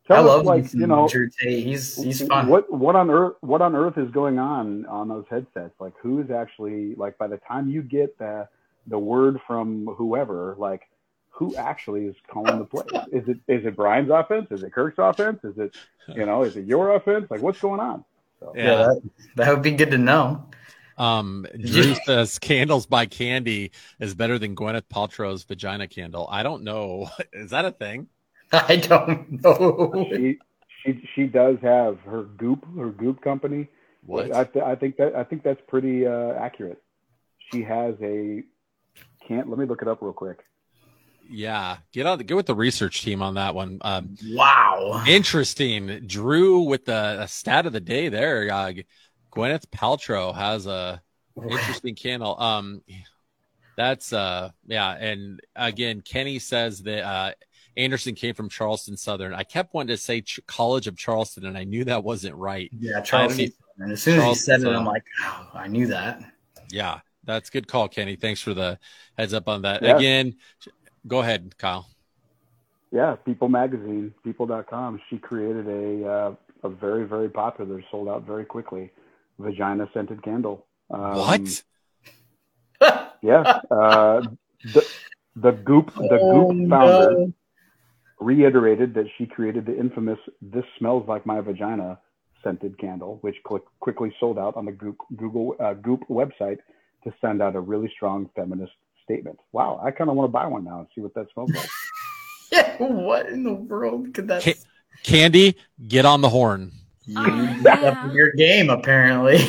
I love like, you know, Drew Tate. He's he's fun. what what on earth what on earth is going on on those headsets? Like, who's actually like by the time you get the the word from whoever, like, who actually is calling the plays? Is it is it Brian's offense? Is it Kirk's offense? Is it you know is it your offense? Like, what's going on? So, Yeah, that, that would be good to know. Um, Drew says candles by Candy is better than Gwyneth Paltrow's vagina candle. I don't know. Is that a thing? I don't know. she she she does have her goop her goop company. What? I th- I think that I think that's pretty uh, accurate. She has a can't let me look it up real quick. Yeah, get on get with the research team on that one. Um, wow, interesting. Drew with the a stat of the day there. Uh, Gwyneth Paltrow has a interesting candle. Um, that's uh, yeah, and again, Kenny says that uh, Anderson came from Charleston Southern. I kept wanting to say Ch- College of Charleston, and I knew that wasn't right. Yeah, Charleston. And as soon as he said it, I'm like, oh, I knew that. Yeah, that's good call, Kenny. Thanks for the heads up on that. Yeah. Again, go ahead, Kyle. Yeah, People Magazine, People.com. She created a uh, a very very popular, sold out very quickly, vagina scented candle. Um, What? Yeah, uh, the the Goop the Oh, Goop founder no. Reiterated that she created the infamous "This smells like my vagina" scented candle, which quick, quickly sold out on the Goop, Google uh, Goop website to send out a really strong feminist statement. Wow, I kind of want to buy one now and see what that smells like. Yeah, what in the world could that? Ca- Candy, get on the horn. You got up your game apparently.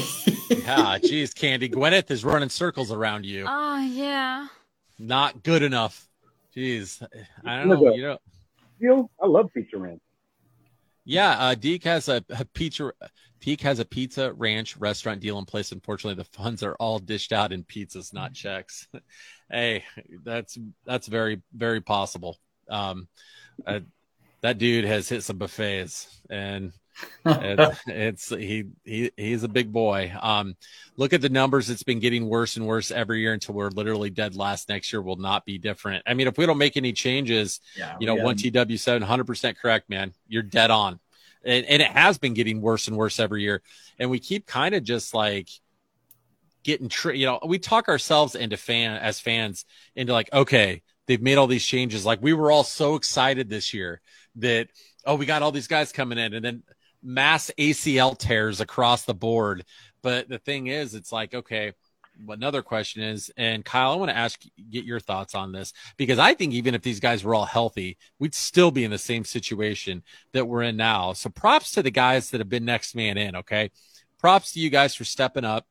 Yeah, geez, Candy. Gwyneth is running circles around you. Oh, yeah. Not good enough. Jeez, I don't know. You know, Deal? I love Pizza Ranch. yeah. Uh, Deke has a, a pizza. Deke has a pizza ranch restaurant deal in place. Unfortunately, the funds are all dished out in pizzas, not checks. hey, that's that's very very possible. Um, uh, that dude has hit some buffets, and it's, it's he he he's a big boy. Um, look at the numbers; it's been getting worse and worse every year until we're literally dead last. Next year will not be different. I mean, if we don't make any changes, Yeah, you know, one TW seven, hundred percent correct, man. You're dead on, and, and it has been getting worse and worse every year, and we keep kind of just like getting tri- you know we talk ourselves into fan as fans into like okay they've made all these changes like we were all so excited this year that oh we got all these guys coming in and then mass acl tears across the board but the thing is it's like okay another question is and kyle i want to ask get your thoughts on this because i think even if these guys were all healthy we'd still be in the same situation that we're in now so props to the guys that have been next man in okay props to you guys for stepping up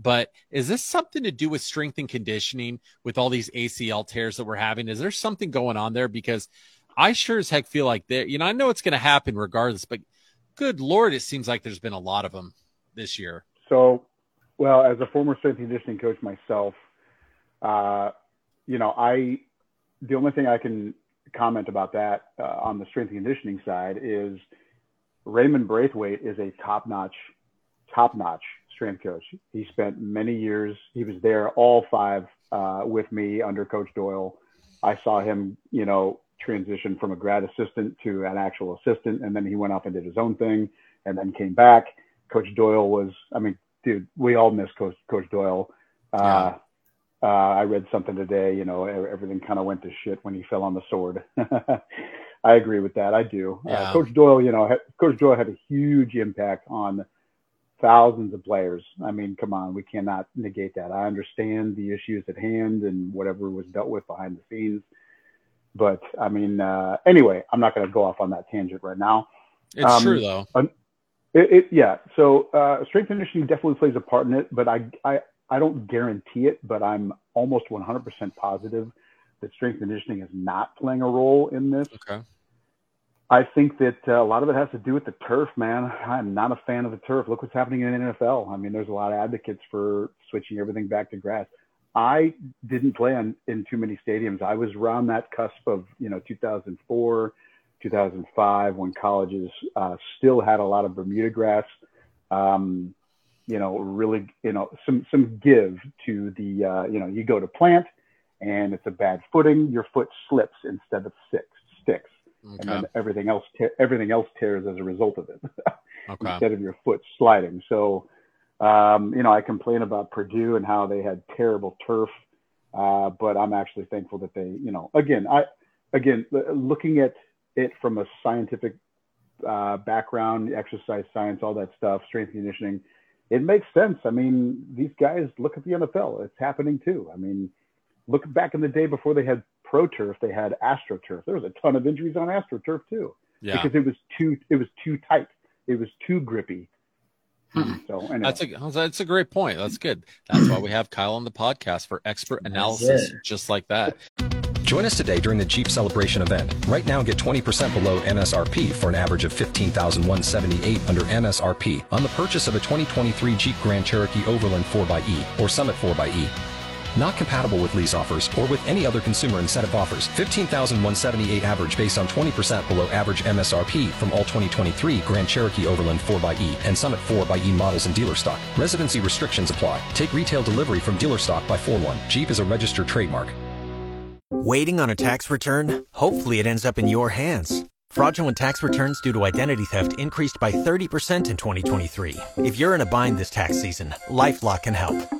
but is this something to do with strength and conditioning with all these ACL tears that we're having? Is there something going on there? Because I sure as heck feel like that. You know, I know it's going to happen regardless, but good lord, it seems like there's been a lot of them this year. So, well, as a former strength conditioning coach myself, uh, you know, I the only thing I can comment about that uh, on the strength conditioning side is Raimond Braithwaite is a top-notch, top-notch strength coach. He spent many years. He was there all five uh, with me under Coach Doyle. I saw him, you know, transition from a grad assistant to an actual assistant, and then he went off and did his own thing, and then came back. Coach Doyle was, I mean, dude, we all miss Coach Coach Doyle. Uh, uh, I read something today, you know, everything kind of went to shit when he fell on the sword. I agree with that. I do. Yeah. Uh, Coach Doyle, you know, had, Coach Doyle had a huge impact on thousands of players. I mean, come on, we cannot negate that. I understand the issues at hand and whatever was dealt with behind the scenes. But I mean, uh, anyway, I'm not going to go off on that tangent right now. It's Um, true though. It, it, yeah. So uh, strength conditioning definitely plays a part in it, but I, I, I don't guarantee it, but I'm almost 100% positive that strength conditioning is not playing a role in this. Okay. I think that uh, a lot of it has to do with the turf, man. I'm not a fan of the turf. Look what's happening in the NFL. I mean, there's a lot of advocates for switching everything back to grass. I didn't play on, in too many stadiums. I was around that cusp of, you know, 2004, 2005, when colleges uh, still had a lot of Bermuda grass. Um, you know, really, you know, some some give to the, uh, you know, you go to plant, and it's a bad footing. Your foot slips instead of six sticks, okay. and then everything else te- everything else tears as a result of it, okay. instead of your foot sliding. So, um, you know, I complain about Purdue and how they had terrible turf, uh, but I'm actually thankful that they, you know, again, I again looking at it from a scientific uh, background, exercise science, all that stuff, strength conditioning, it makes sense. I mean, these guys look at the NFL; it's happening too. I mean, look back in the day before they had pro turf, they had astroturf. There was a ton of injuries on astroturf too, yeah. because it was too it was too tight, it was too grippy. Hmm. So anyway. that's a that's a great point. That's good. That's why we have Kyle on the podcast for expert analysis, just like that. Join us today during the Jeep Celebration event. Right now, get 20% below MSRP for an average of 15178 under MSRP on the purchase of a 2023 Jeep Grand Cherokee Overland 4xE or Summit 4xE. Not compatible with lease offers or with any other consumer incentive offers. 15,178 average based on 20% below average MSRP from all 2023 Grand Cherokee Overland 4xE and Summit 4xE models in dealer stock. Residency restrictions apply. Take retail delivery from dealer stock by 4-1. Jeep is a registered trademark. Waiting on a tax return? Hopefully it ends up in your hands. Fraudulent tax returns due to identity theft increased by 30% in 2023. If you're in a bind this tax season, LifeLock can help.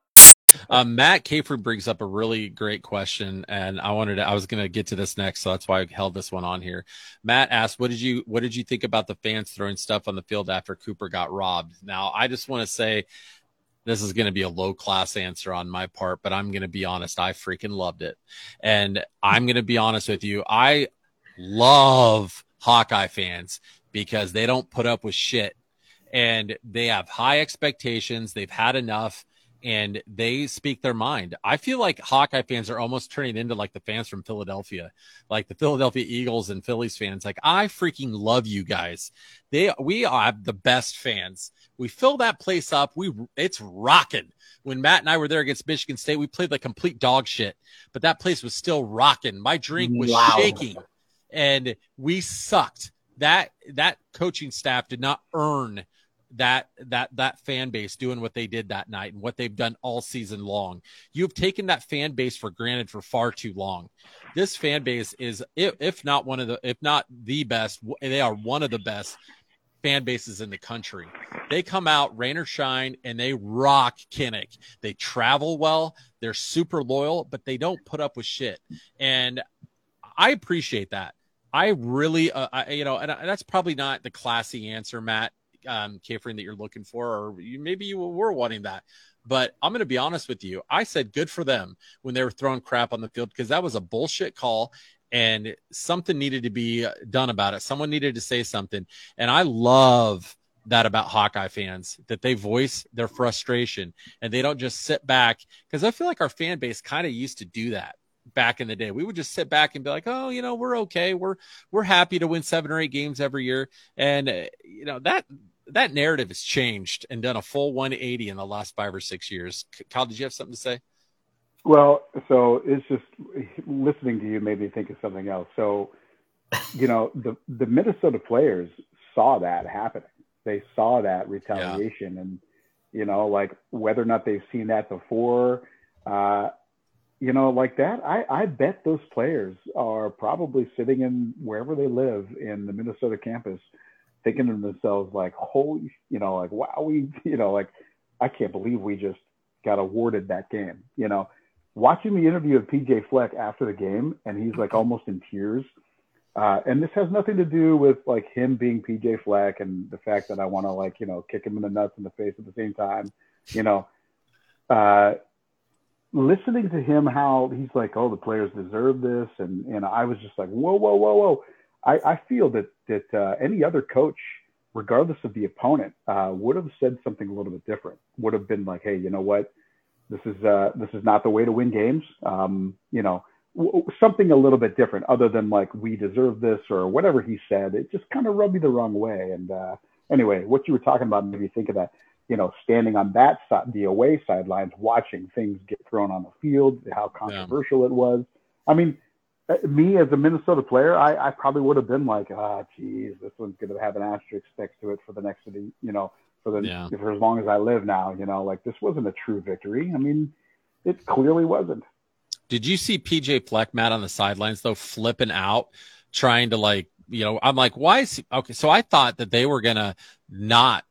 Um, Matt Caper brings up a really great question, and I wanted to, I was going to get to this next, so that's why I held this one on here. Matt asked, "What did you What did you think about the fans throwing stuff on the field after Cooper got robbed?" Now, I just want to say this is going to be a low class answer on my part, but I'm going to be honest. I freaking loved it, and I'm going to be honest with you. I love Hawkeye fans because they don't put up with shit, and they have high expectations. They've had enough and they speak their mind. I feel like Hawkeye fans are almost turning into like the fans from Philadelphia, like the Philadelphia Eagles and Phillies fans. Like I freaking love you guys. They we are the best fans. We fill that place up. We it's rocking. When Matt and I were there against Michigan State, we played like complete dog shit, but that place was still rocking. My drink was wow. shaking, and we sucked. That that coaching staff did not earn that that that fan base doing what they did that night and what they've done all season long. You've taken that fan base for granted for far too long. This fan base is if, not one of the if not the best, they are one of the best fan bases in the country. They come out rain or shine and they rock Kinnick. They travel well, they're super loyal, but they don't put up with shit. And I appreciate that. I really, uh, I, you know, and that's probably not the classy answer, Matt um, that you're looking for, or you, maybe you were wanting that. But I'm going to be honest with you. I said good for them when they were throwing crap on the field because that was a bullshit call and something needed to be done about it. Someone needed to say something. And I love that about Hawkeye fans that they voice their frustration and they don't just sit back because I feel like our fan base kind of used to do that back in the day. We would just sit back and be like, "Oh, you know, we're okay. We're we're happy to win 7 or 8 games every year." And uh, you know, that that narrative has changed and done a full 180 in the last 5 or 6 years. Kyle, did you have something to say? Well, so it's just listening to you made me think of something else. So, you know, the the Minnesota players saw that happening. They saw that retaliation yeah. and you know, like whether or not they've seen that before, uh, you know, like that, I, I bet those players are probably sitting in wherever they live in the Minnesota campus, thinking to themselves like, holy, you know, like wow, we, you know, like I can't believe we just got awarded that game. You know, watching the interview of PJ Fleck after the game, and he's like almost in tears. Uh, and this has nothing to do with like him being PJ Fleck and the fact that I want to like you know kick him in the nuts in the face at the same time. You know, uh, listening to him how he's like, oh, the players deserve this, and and I was just like, whoa, whoa, whoa, whoa. I, I feel that that uh, any other coach, regardless of the opponent, uh, would have said something a little bit different. Would have been like, hey, you know what, this is uh, this is not the way to win games. Um, you know, w- something a little bit different, other than like we deserve this or whatever he said. It just kind of rubbed me the wrong way. And uh, anyway, what you were talking about made me think of that you know, standing on that side, the away sidelines, watching things get thrown on the field, how controversial yeah. it was. I mean, me as a Minnesota player, I, I probably would have been like, ah, geez, this one's going to have an asterisk next to it for the next of the, you know, for the yeah. for as long as I live now. You know, like this wasn't a true victory. I mean, it clearly wasn't. Did you see PJ Fleck, Matt, on the sidelines though, flipping out, trying to like, you know, I'm like, why is he okay? So I thought that they were gonna not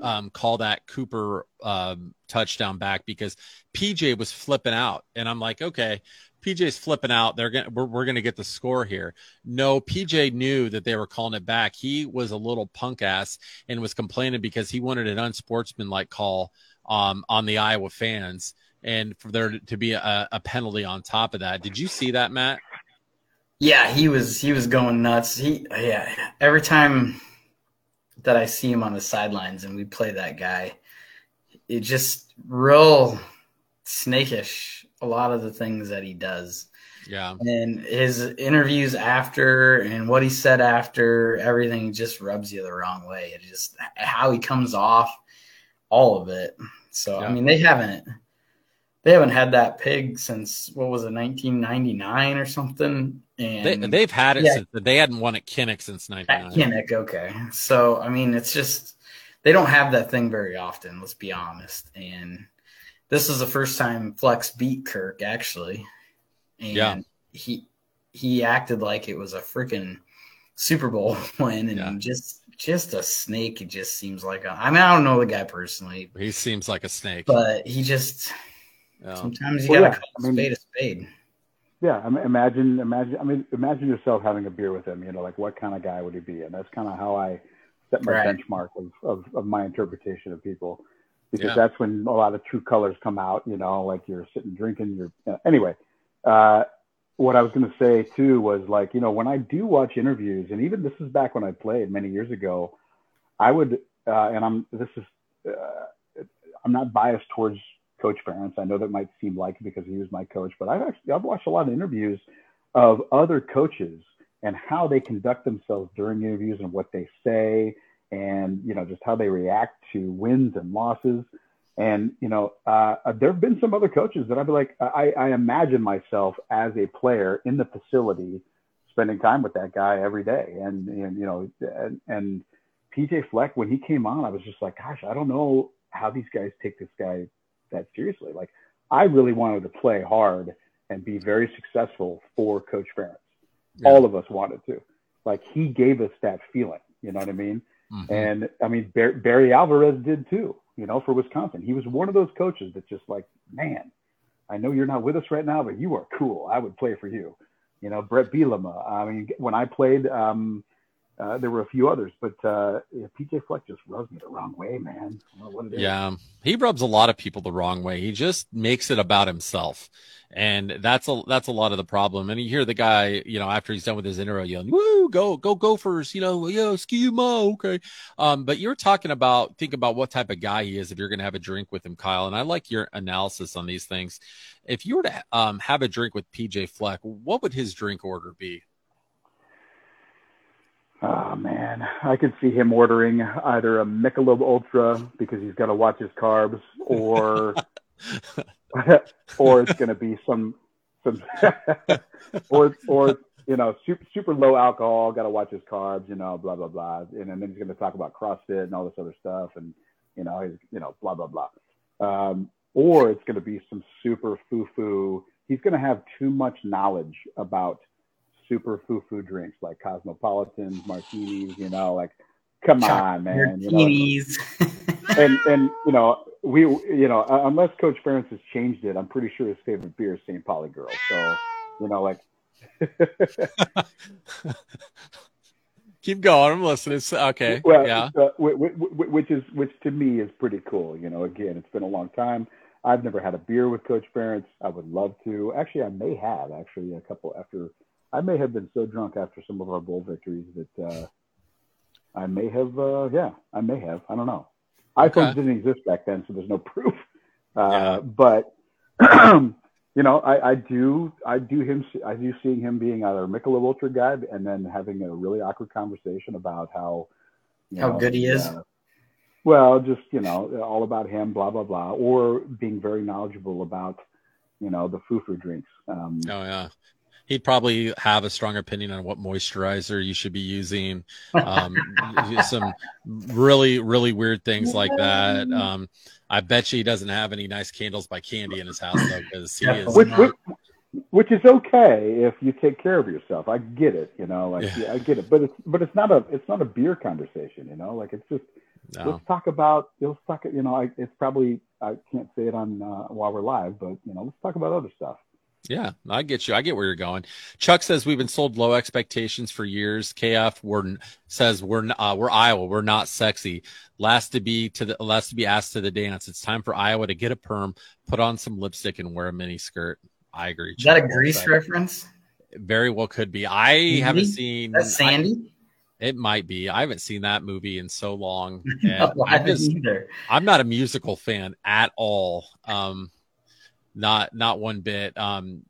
um, call that Cooper um, touchdown back because PJ was flipping out, and I'm like, okay, PJ's flipping out. They're gonna we're, we're gonna get the score here. No, PJ knew that they were calling it back. He was a little punk ass and was complaining because he wanted an unsportsmanlike call um, on the Iowa fans, and for there to be a, a penalty on top of that. Did you see that, Matt? Yeah, he was he was going nuts. He yeah, every time that I see him on the sidelines and we play that guy, it just real snakish. A lot of the things that he does. Yeah. And his interviews after and what he said after everything just rubs you the wrong way. It just how he comes off, all of it. So yeah. I mean, they haven't they haven't had that pig since what was it, 1999 or something. And they, have had it yeah, since they hadn't won at Kinnick since 99. Kinnick, okay. So I mean, it's just they don't have that thing very often. Let's be honest. And this is the first time Fleck's beat Kirk actually, and yeah. he he acted like it was a freaking Super Bowl win, and yeah. just just a snake. It just seems like a, I mean I don't know the guy personally. He seems like a snake, but he just yeah. sometimes you well, gotta yeah. call a spade a spade. Yeah, imagine, imagine. I mean, imagine yourself having a beer with him. You know, like what kind of guy would he be? And that's kind of how I set my right. benchmark of, of, of my interpretation of people, because yeah. that's when a lot of true colors come out. You know, like you're sitting drinking. You're you know, anyway. Uh, what I was going to say too was like, you know, when I do watch interviews, and even this is back when I played many years ago, I would, uh, and I'm this is, uh, I'm not biased towards Coach Ferentz. I know that might seem like because he was my coach, but I've actually I've watched a lot of interviews of other coaches and how they conduct themselves during interviews and what they say and you know just how they react to wins and losses. And you know, uh, there have been some other coaches that I'd be like, I, I imagine myself as a player in the facility, spending time with that guy every day, and and you know, and, and PJ Fleck when he came on, I was just like, gosh, I don't know how these guys take this guy that seriously. Like I really wanted to play hard and be very successful for Coach Ferentz. Yeah. All of us wanted to. Like he gave us that feeling. You know what I mean? Mm-hmm. And I mean Bar- Barry Alvarez did too. You know, for Wisconsin, he was one of those coaches that just like, man, I know you're not with us right now, but you are cool. I would play for you. You know, Bret Bielema. I mean, when I played, um, uh, there were a few others, but uh, yeah, PJ Fleck just rubs me the wrong way, man. Yeah, he rubs a lot of people the wrong way. He just makes it about himself, and that's a that's a lot of the problem. And you hear the guy, you know, after he's done with his intro, yelling, "Woo, go go Gophers!" You know, yo, schema, okay. Um, but you're talking about think about what type of guy he is if you're going to have a drink with him, Kyle. And I like your analysis on these things. If you were to um, have a drink with PJ Fleck, what would his drink order be? Oh man, I can see him ordering either a Michelob Ultra because he's got to watch his carbs, or or it's going to be some some or or you know super super low alcohol, got to watch his carbs, you know, blah blah blah, and, and then he's going to talk about CrossFit and all this other stuff, and you know he's you know blah blah blah, um, or it's going to be some super foo foo. He's going to have too much knowledge about super foo-foo drinks like cosmopolitans, martinis. You know, like come on, man. Martinis. You know? and and you know we you know unless Coach Ferentz has changed it, I'm pretty sure his favorite beer is St. Pauli Girl. So you know, like. Keep going. I'm listening. Okay. Well, yeah. Uh, which is which to me is pretty cool. You know, again, it's been a long time. I've never had a beer with Coach Ferentz. I would love to. Actually, I may have actually a couple after. I may have been so drunk after some of our bowl victories that uh, I may have. Uh, yeah, I may have. I don't know. Okay. iPhones didn't exist back then, so there's no proof. Uh, But you know, I, I do. I do him. I do seeing him being either a Michelob Ultra guy and then having a really awkward conversation about how How know, good he is. uh, well, just you know, all about him, blah blah blah, or being very knowledgeable about you know the foo foo drinks. Um, Oh yeah. He'd probably have a strong opinion on what moisturizer you should be using. Um, some really, really weird things like that. Um, I bet you he doesn't have any nice candles by Candy in his house though, because he is. which, which, which is okay if you take care of yourself. I get it, you know, like Yeah. yeah, I get it, but it's but it's not a it's not a beer conversation, you know, like it's just No. let's talk about let's talk you know I, it's probably I can't say it on uh, while we're live, but you know let's talk about other stuff. Yeah, I get you. I get where you're going. Chuck says we've been sold low expectations for years. KF we're, says we're uh, we're Iowa. We're not sexy. Last to be to the last to be asked to the dance. It's time for Iowa to get a perm, put on some lipstick, and wear a mini skirt. I agree. Is that a Chuck. Grease reference? Very well could be. I haven't seen. That's Sandy. I- it might be. I haven't seen that movie in so long. No, I didn't either. I'm not a musical fan at all. Um, not not one bit. Um,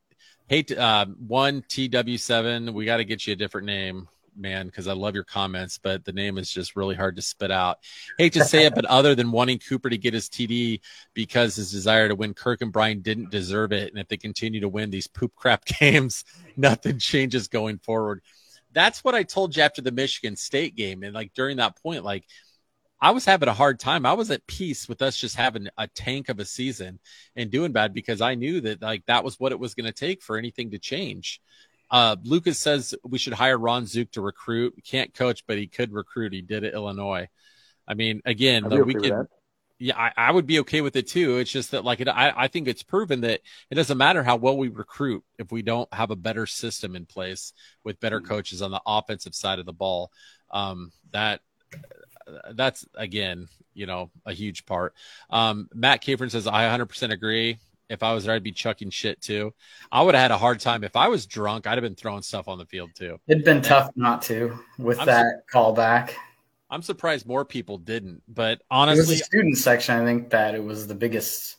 hate uh, one TW7. We got to get you a different name, man, because I love your comments, but the name is just really hard to spit out. Hate to say it, but other than wanting Cooper to get his TD because his desire to win, Kirk and Brian didn't deserve it. And if they continue to win these poop crap games, nothing changes going forward. That's what I told you after the Michigan State game, and like during that point, like. I was having a hard time. I was at peace with us just having a tank of a season and doing bad because I knew that like that was what it was going to take for anything to change. Uh, Lucas says we should hire Ron Zook to recruit. Can't coach, but he could recruit. He did at Illinois. I mean, again, like, we could. Yeah, I, I would be okay with it too. It's just that like it, I, I think it's proven that it doesn't matter how well we recruit if we don't have a better system in place with better Mm. coaches on the offensive side of the ball. Um, that that's again, you know, a huge part. Um, Matt Capron says I 100% agree. If I was there, I'd be chucking shit too. I would have had a hard time if I was drunk. I'd have been throwing stuff on the field too. It'd been tough not to with I'm that callback. I'm surprised more people didn't, but honestly, the student section. I think that it was the biggest,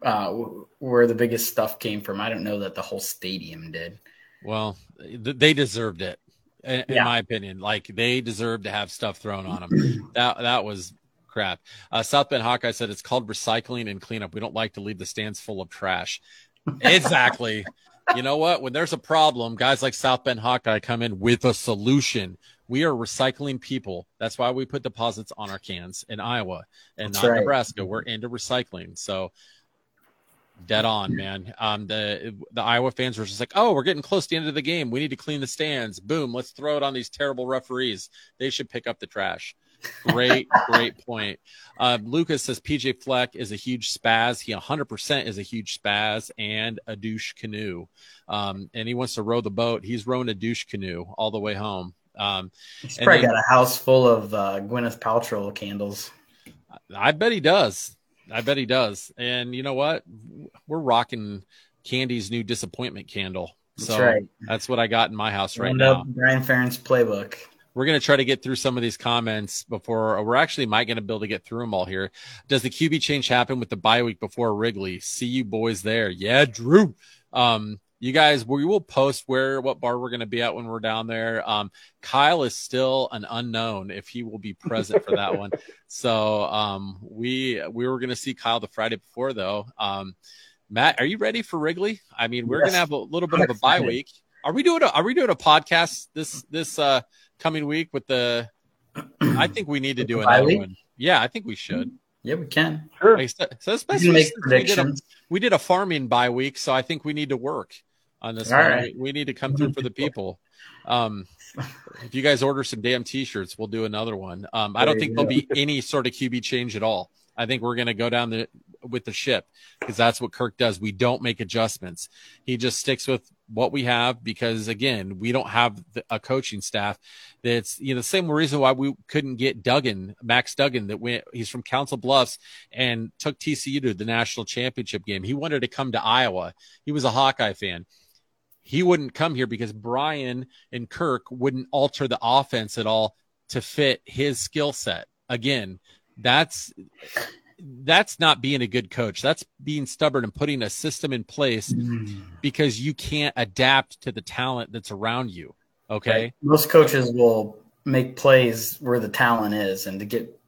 uh, where the biggest stuff came from. I don't know that the whole stadium did. Well, th- they deserved it, in, Yeah. my opinion. Like they deserve to have stuff thrown on them. that that was crap. Uh, South Bend Hawkeye said it's called recycling and cleanup. We don't like to leave the stands full of trash. Exactly. you know what? When there's a problem, guys like South Bend Hawkeye come in with a solution. We are recycling people. That's why we put deposits on our cans in Iowa and That's not right. Nebraska. We're into recycling. So dead on, man. Um, the the Iowa fans were just like, "Oh, we're getting close to the end of the game. We need to clean the stands. Boom, let's throw it on these terrible referees. They should pick up the trash." Great, great point. Uh, Lucas says PJ Fleck is a huge spaz. He 100% is a huge spaz and a douche canoe. Um, and he wants to row the boat. He's rowing a douche canoe all the way home. Um, He's probably then- got a house full of uh, Gwyneth Paltrow candles. I bet he does. I bet he does. And you know what? We're rocking Candy's new disappointment candle. That's So right. that's what I got in my house right Round now. Brian Ferentz playbook. We're going to try to get through some of these comments before we're actually might going to be able to get through them all here. Does the QB change happen with the bye week before Wrigley? See you boys there. Yeah, Drew. Um, you guys, we will post where what bar we're going to be at when we're down there. Um, Kyle is still an unknown if he will be present for that one. So um, we we were going to see Kyle the Friday before though. Um, Matt, are you ready for Wrigley? I mean, we're Yes. going to have a little bit of a I'm bye week. Are we doing a Are we doing a podcast this this uh coming week with the? I think we need to do the bye another week? one. Yeah, I think we should. Yeah, we can. Sure. Like, so, so You especially can make since we did, a, predictions. we did a farming bye week, so I think we need to work on this All one. right. We, we need to come through for the people. Um, if you guys order some damn t-shirts, we'll do another one. Um, I don't think there'll be any sort of QB change at all. I think we're going to go down the with the ship because that's what Kirk does. We don't make adjustments. He just sticks with what we have because again, we don't have the, a coaching staff that's you know the same reason why we couldn't get Duggan, Max Duggan, that went. He's from Council Bluffs and took TCU to the national championship game. He wanted to come to Iowa. He was a Hawkeye fan he wouldn't come here because Brian and Kirk wouldn't alter the offense at all to fit his skill set. Again, that's that's not being a good coach. That's being stubborn and putting a system in place mm. because you can't adapt to the talent that's around you. Okay. Right. Most coaches will make plays where the talent is and to get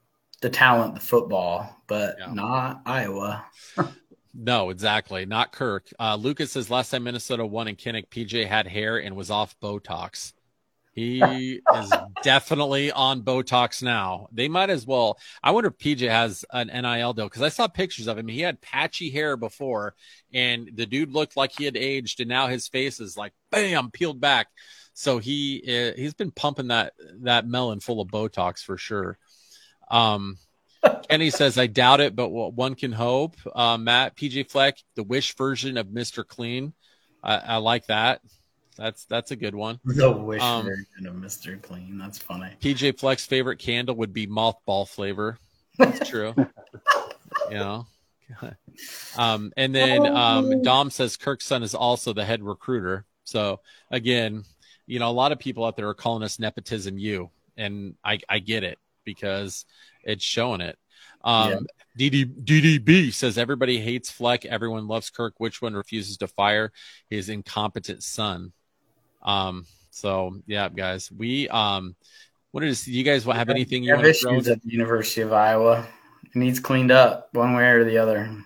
the talent the football, but yeah. not Iowa. No, exactly. Not Kirk. Uh, Lucas says last time Minnesota won in Kinnick, PJ had hair and was off Botox. He is definitely on Botox now. They might as well. I wonder if PJ has an NIL deal because I saw pictures of him. He had patchy hair before, and the dude looked like he had aged, and now his face is like bam peeled back. So he uh, he's been pumping that that melon full of Botox for sure. Um, Kenny says, I doubt it, but one can hope. Uh, Matt, PJ Fleck, the Wish version of Mr. Clean. I, I like that. That's that's a good one. The Wish um, version of Mr. Clean. That's funny. PJ Fleck's favorite candle would be mothball flavor. That's true. you know. Um, and then um, Dom says Kirk's son is also the head recruiter. So again, you know, a lot of people out there are calling us nepotism you, and I, I get it because it's showing it. Um, yeah. DD, DDB says everybody hates Fleck. Everyone loves Kirk. Which one refuses to fire his incompetent son? Um, so yeah, guys, we, um, what is, do you guys have anything you have issues at the University of Iowa? It needs cleaned up one way or the other.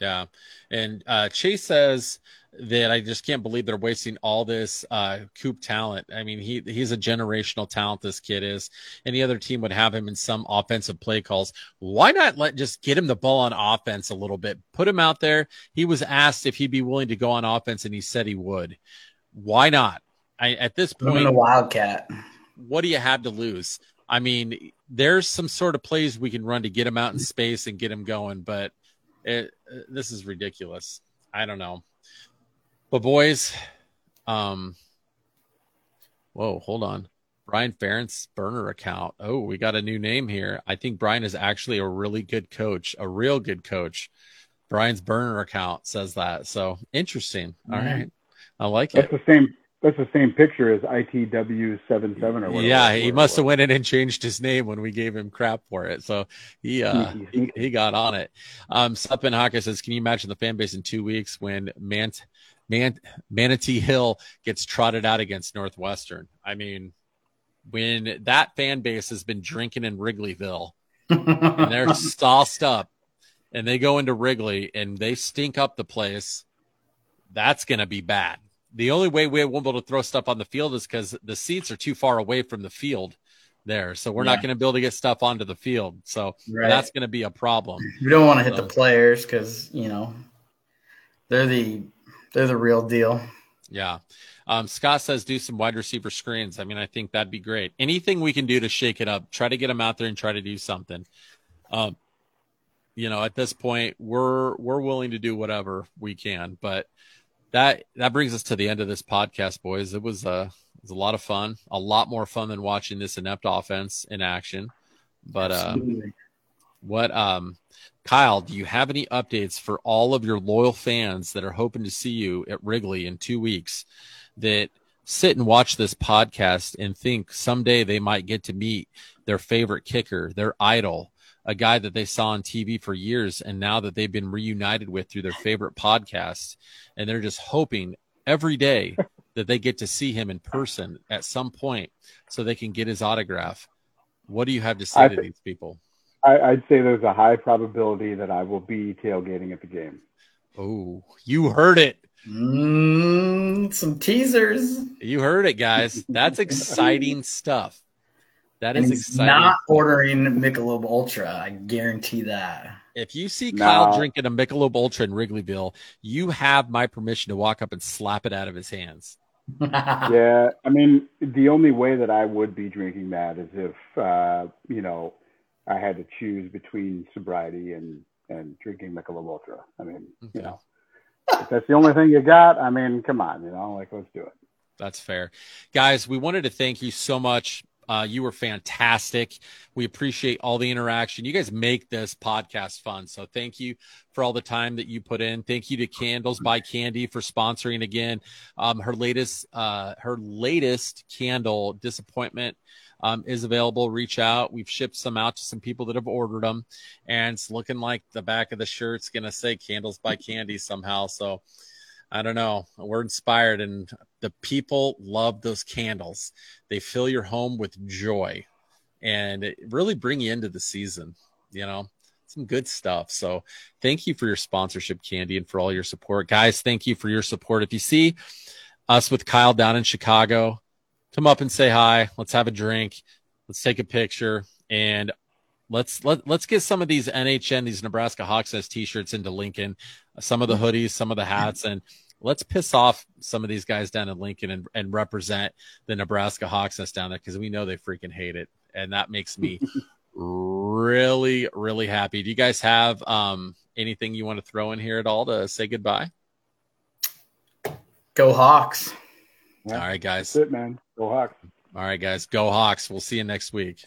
Yeah. And, uh, Chase says, that I just can't believe they're wasting all this uh Coop talent. I mean, he he's a generational talent. This kid is. Any other team would have him in some offensive play calls. Why not let just get him the ball on offense a little bit? Put him out there. He was asked if he'd be willing to go on offense, and he said he would. Why not? I at this point, a wildcat. What do you have to lose? I mean, there's some sort of plays we can run to get him out in space and get him going, but it, this is ridiculous. I don't know. But boys, um, whoa, hold on. Brian Ferentz burner account. Oh, we got a new name here. I think Brian is actually a really good coach, a real good coach. Brian's burner account says that. So interesting. All mm-hmm. right, I like That's it. That's the same. That's the same picture as ITW 77 or whatever. Yeah, he must have went in and changed his name when we gave him crap for it. So he uh he, he got on it. Um Suppin Haka says, Can you imagine the fan base in two weeks when Mant Man- Manatee Hill gets trotted out against Northwestern. I mean, when that fan base has been drinking in Wrigleyville and they're sauced up and they go into Wrigley and they stink up the place, that's going to be bad. The only way we won't be able to throw stuff on the field is because the seats are too far away from the field there. So we're yeah. not going to be able to get stuff onto the field. So right. that's going to be a problem. We don't want to hit the players because, you know, they're the they're the real deal. Yeah. Um, Scott says do some wide receiver screens. I mean, I think that'd be great. Anything we can do to shake it up, try to get them out there and try to do something. Um, you know, at this point, we're we're willing to do whatever we can. But that that brings us to the end of this podcast, boys. It was uh it was a lot of fun, a lot more fun than watching this inept offense in action. But uh, what um Kyle, do you have any updates for all of your loyal fans that are hoping to see you at Wrigley in two weeks that sit and watch this podcast and think someday they might get to meet their favorite kicker, their idol, a guy that they saw on TV for years and now that they've been reunited with through their favorite podcast. And they're just hoping every day that they get to see him in person at some point so they can get his autograph. What do you have to say I to these people? I, would say there's a high probability that I will be tailgating at the game. Oh, you heard it. Mm, some teasers. You heard it, guys. That's exciting stuff. That is exciting. Not ordering Michelob Ultra. I guarantee that. If you see Kyle drinking a Michelob Ultra in Wrigleyville, you have my permission to walk up and slap it out of his hands. yeah, I mean, the only way that I would be drinking that is if, uh, you know, I had to choose between sobriety and and drinking Michelob Ultra. I mean, Okay. you know, if that's the only thing you got, I mean, come on, you know, like let's do it. That's fair. Guys, we wanted to thank you so much. Uh, you were fantastic. We appreciate all the interaction. You guys make this podcast fun. So thank you for all the time that you put in. Thank you to Candles by Candy for sponsoring again. Um, her latest, uh, her latest candle disappointment um, is available. Reach out. We've shipped some out to some people that have ordered them, and it's looking like the back of the shirt's gonna say Candles by Candy somehow. So I don't know. We're inspired, and the people love those candles. They fill your home with joy, and really bring you into the season. You know, some good stuff. So, thank you for your sponsorship, Candy, and for all your support, guys. Thank you for your support. If you see us with Kyle down in Chicago, come up and say hi. Let's have a drink. Let's take a picture, and let's let let's get some of these NHN, these Nebraska Hawks Nest t-shirts into Lincoln, some of the hoodies, some of the hats, and let's piss off some of these guys down in Lincoln and, and represent the Nebraska Hawks Nest down there because we know they freaking hate it, and that makes me really really happy. Do you guys have um anything you want to throw in here at all to say goodbye? Go Hawks. All right, guys. That's it, man. Go Hawks. All right, guys. Go Hawks. We'll see you next week.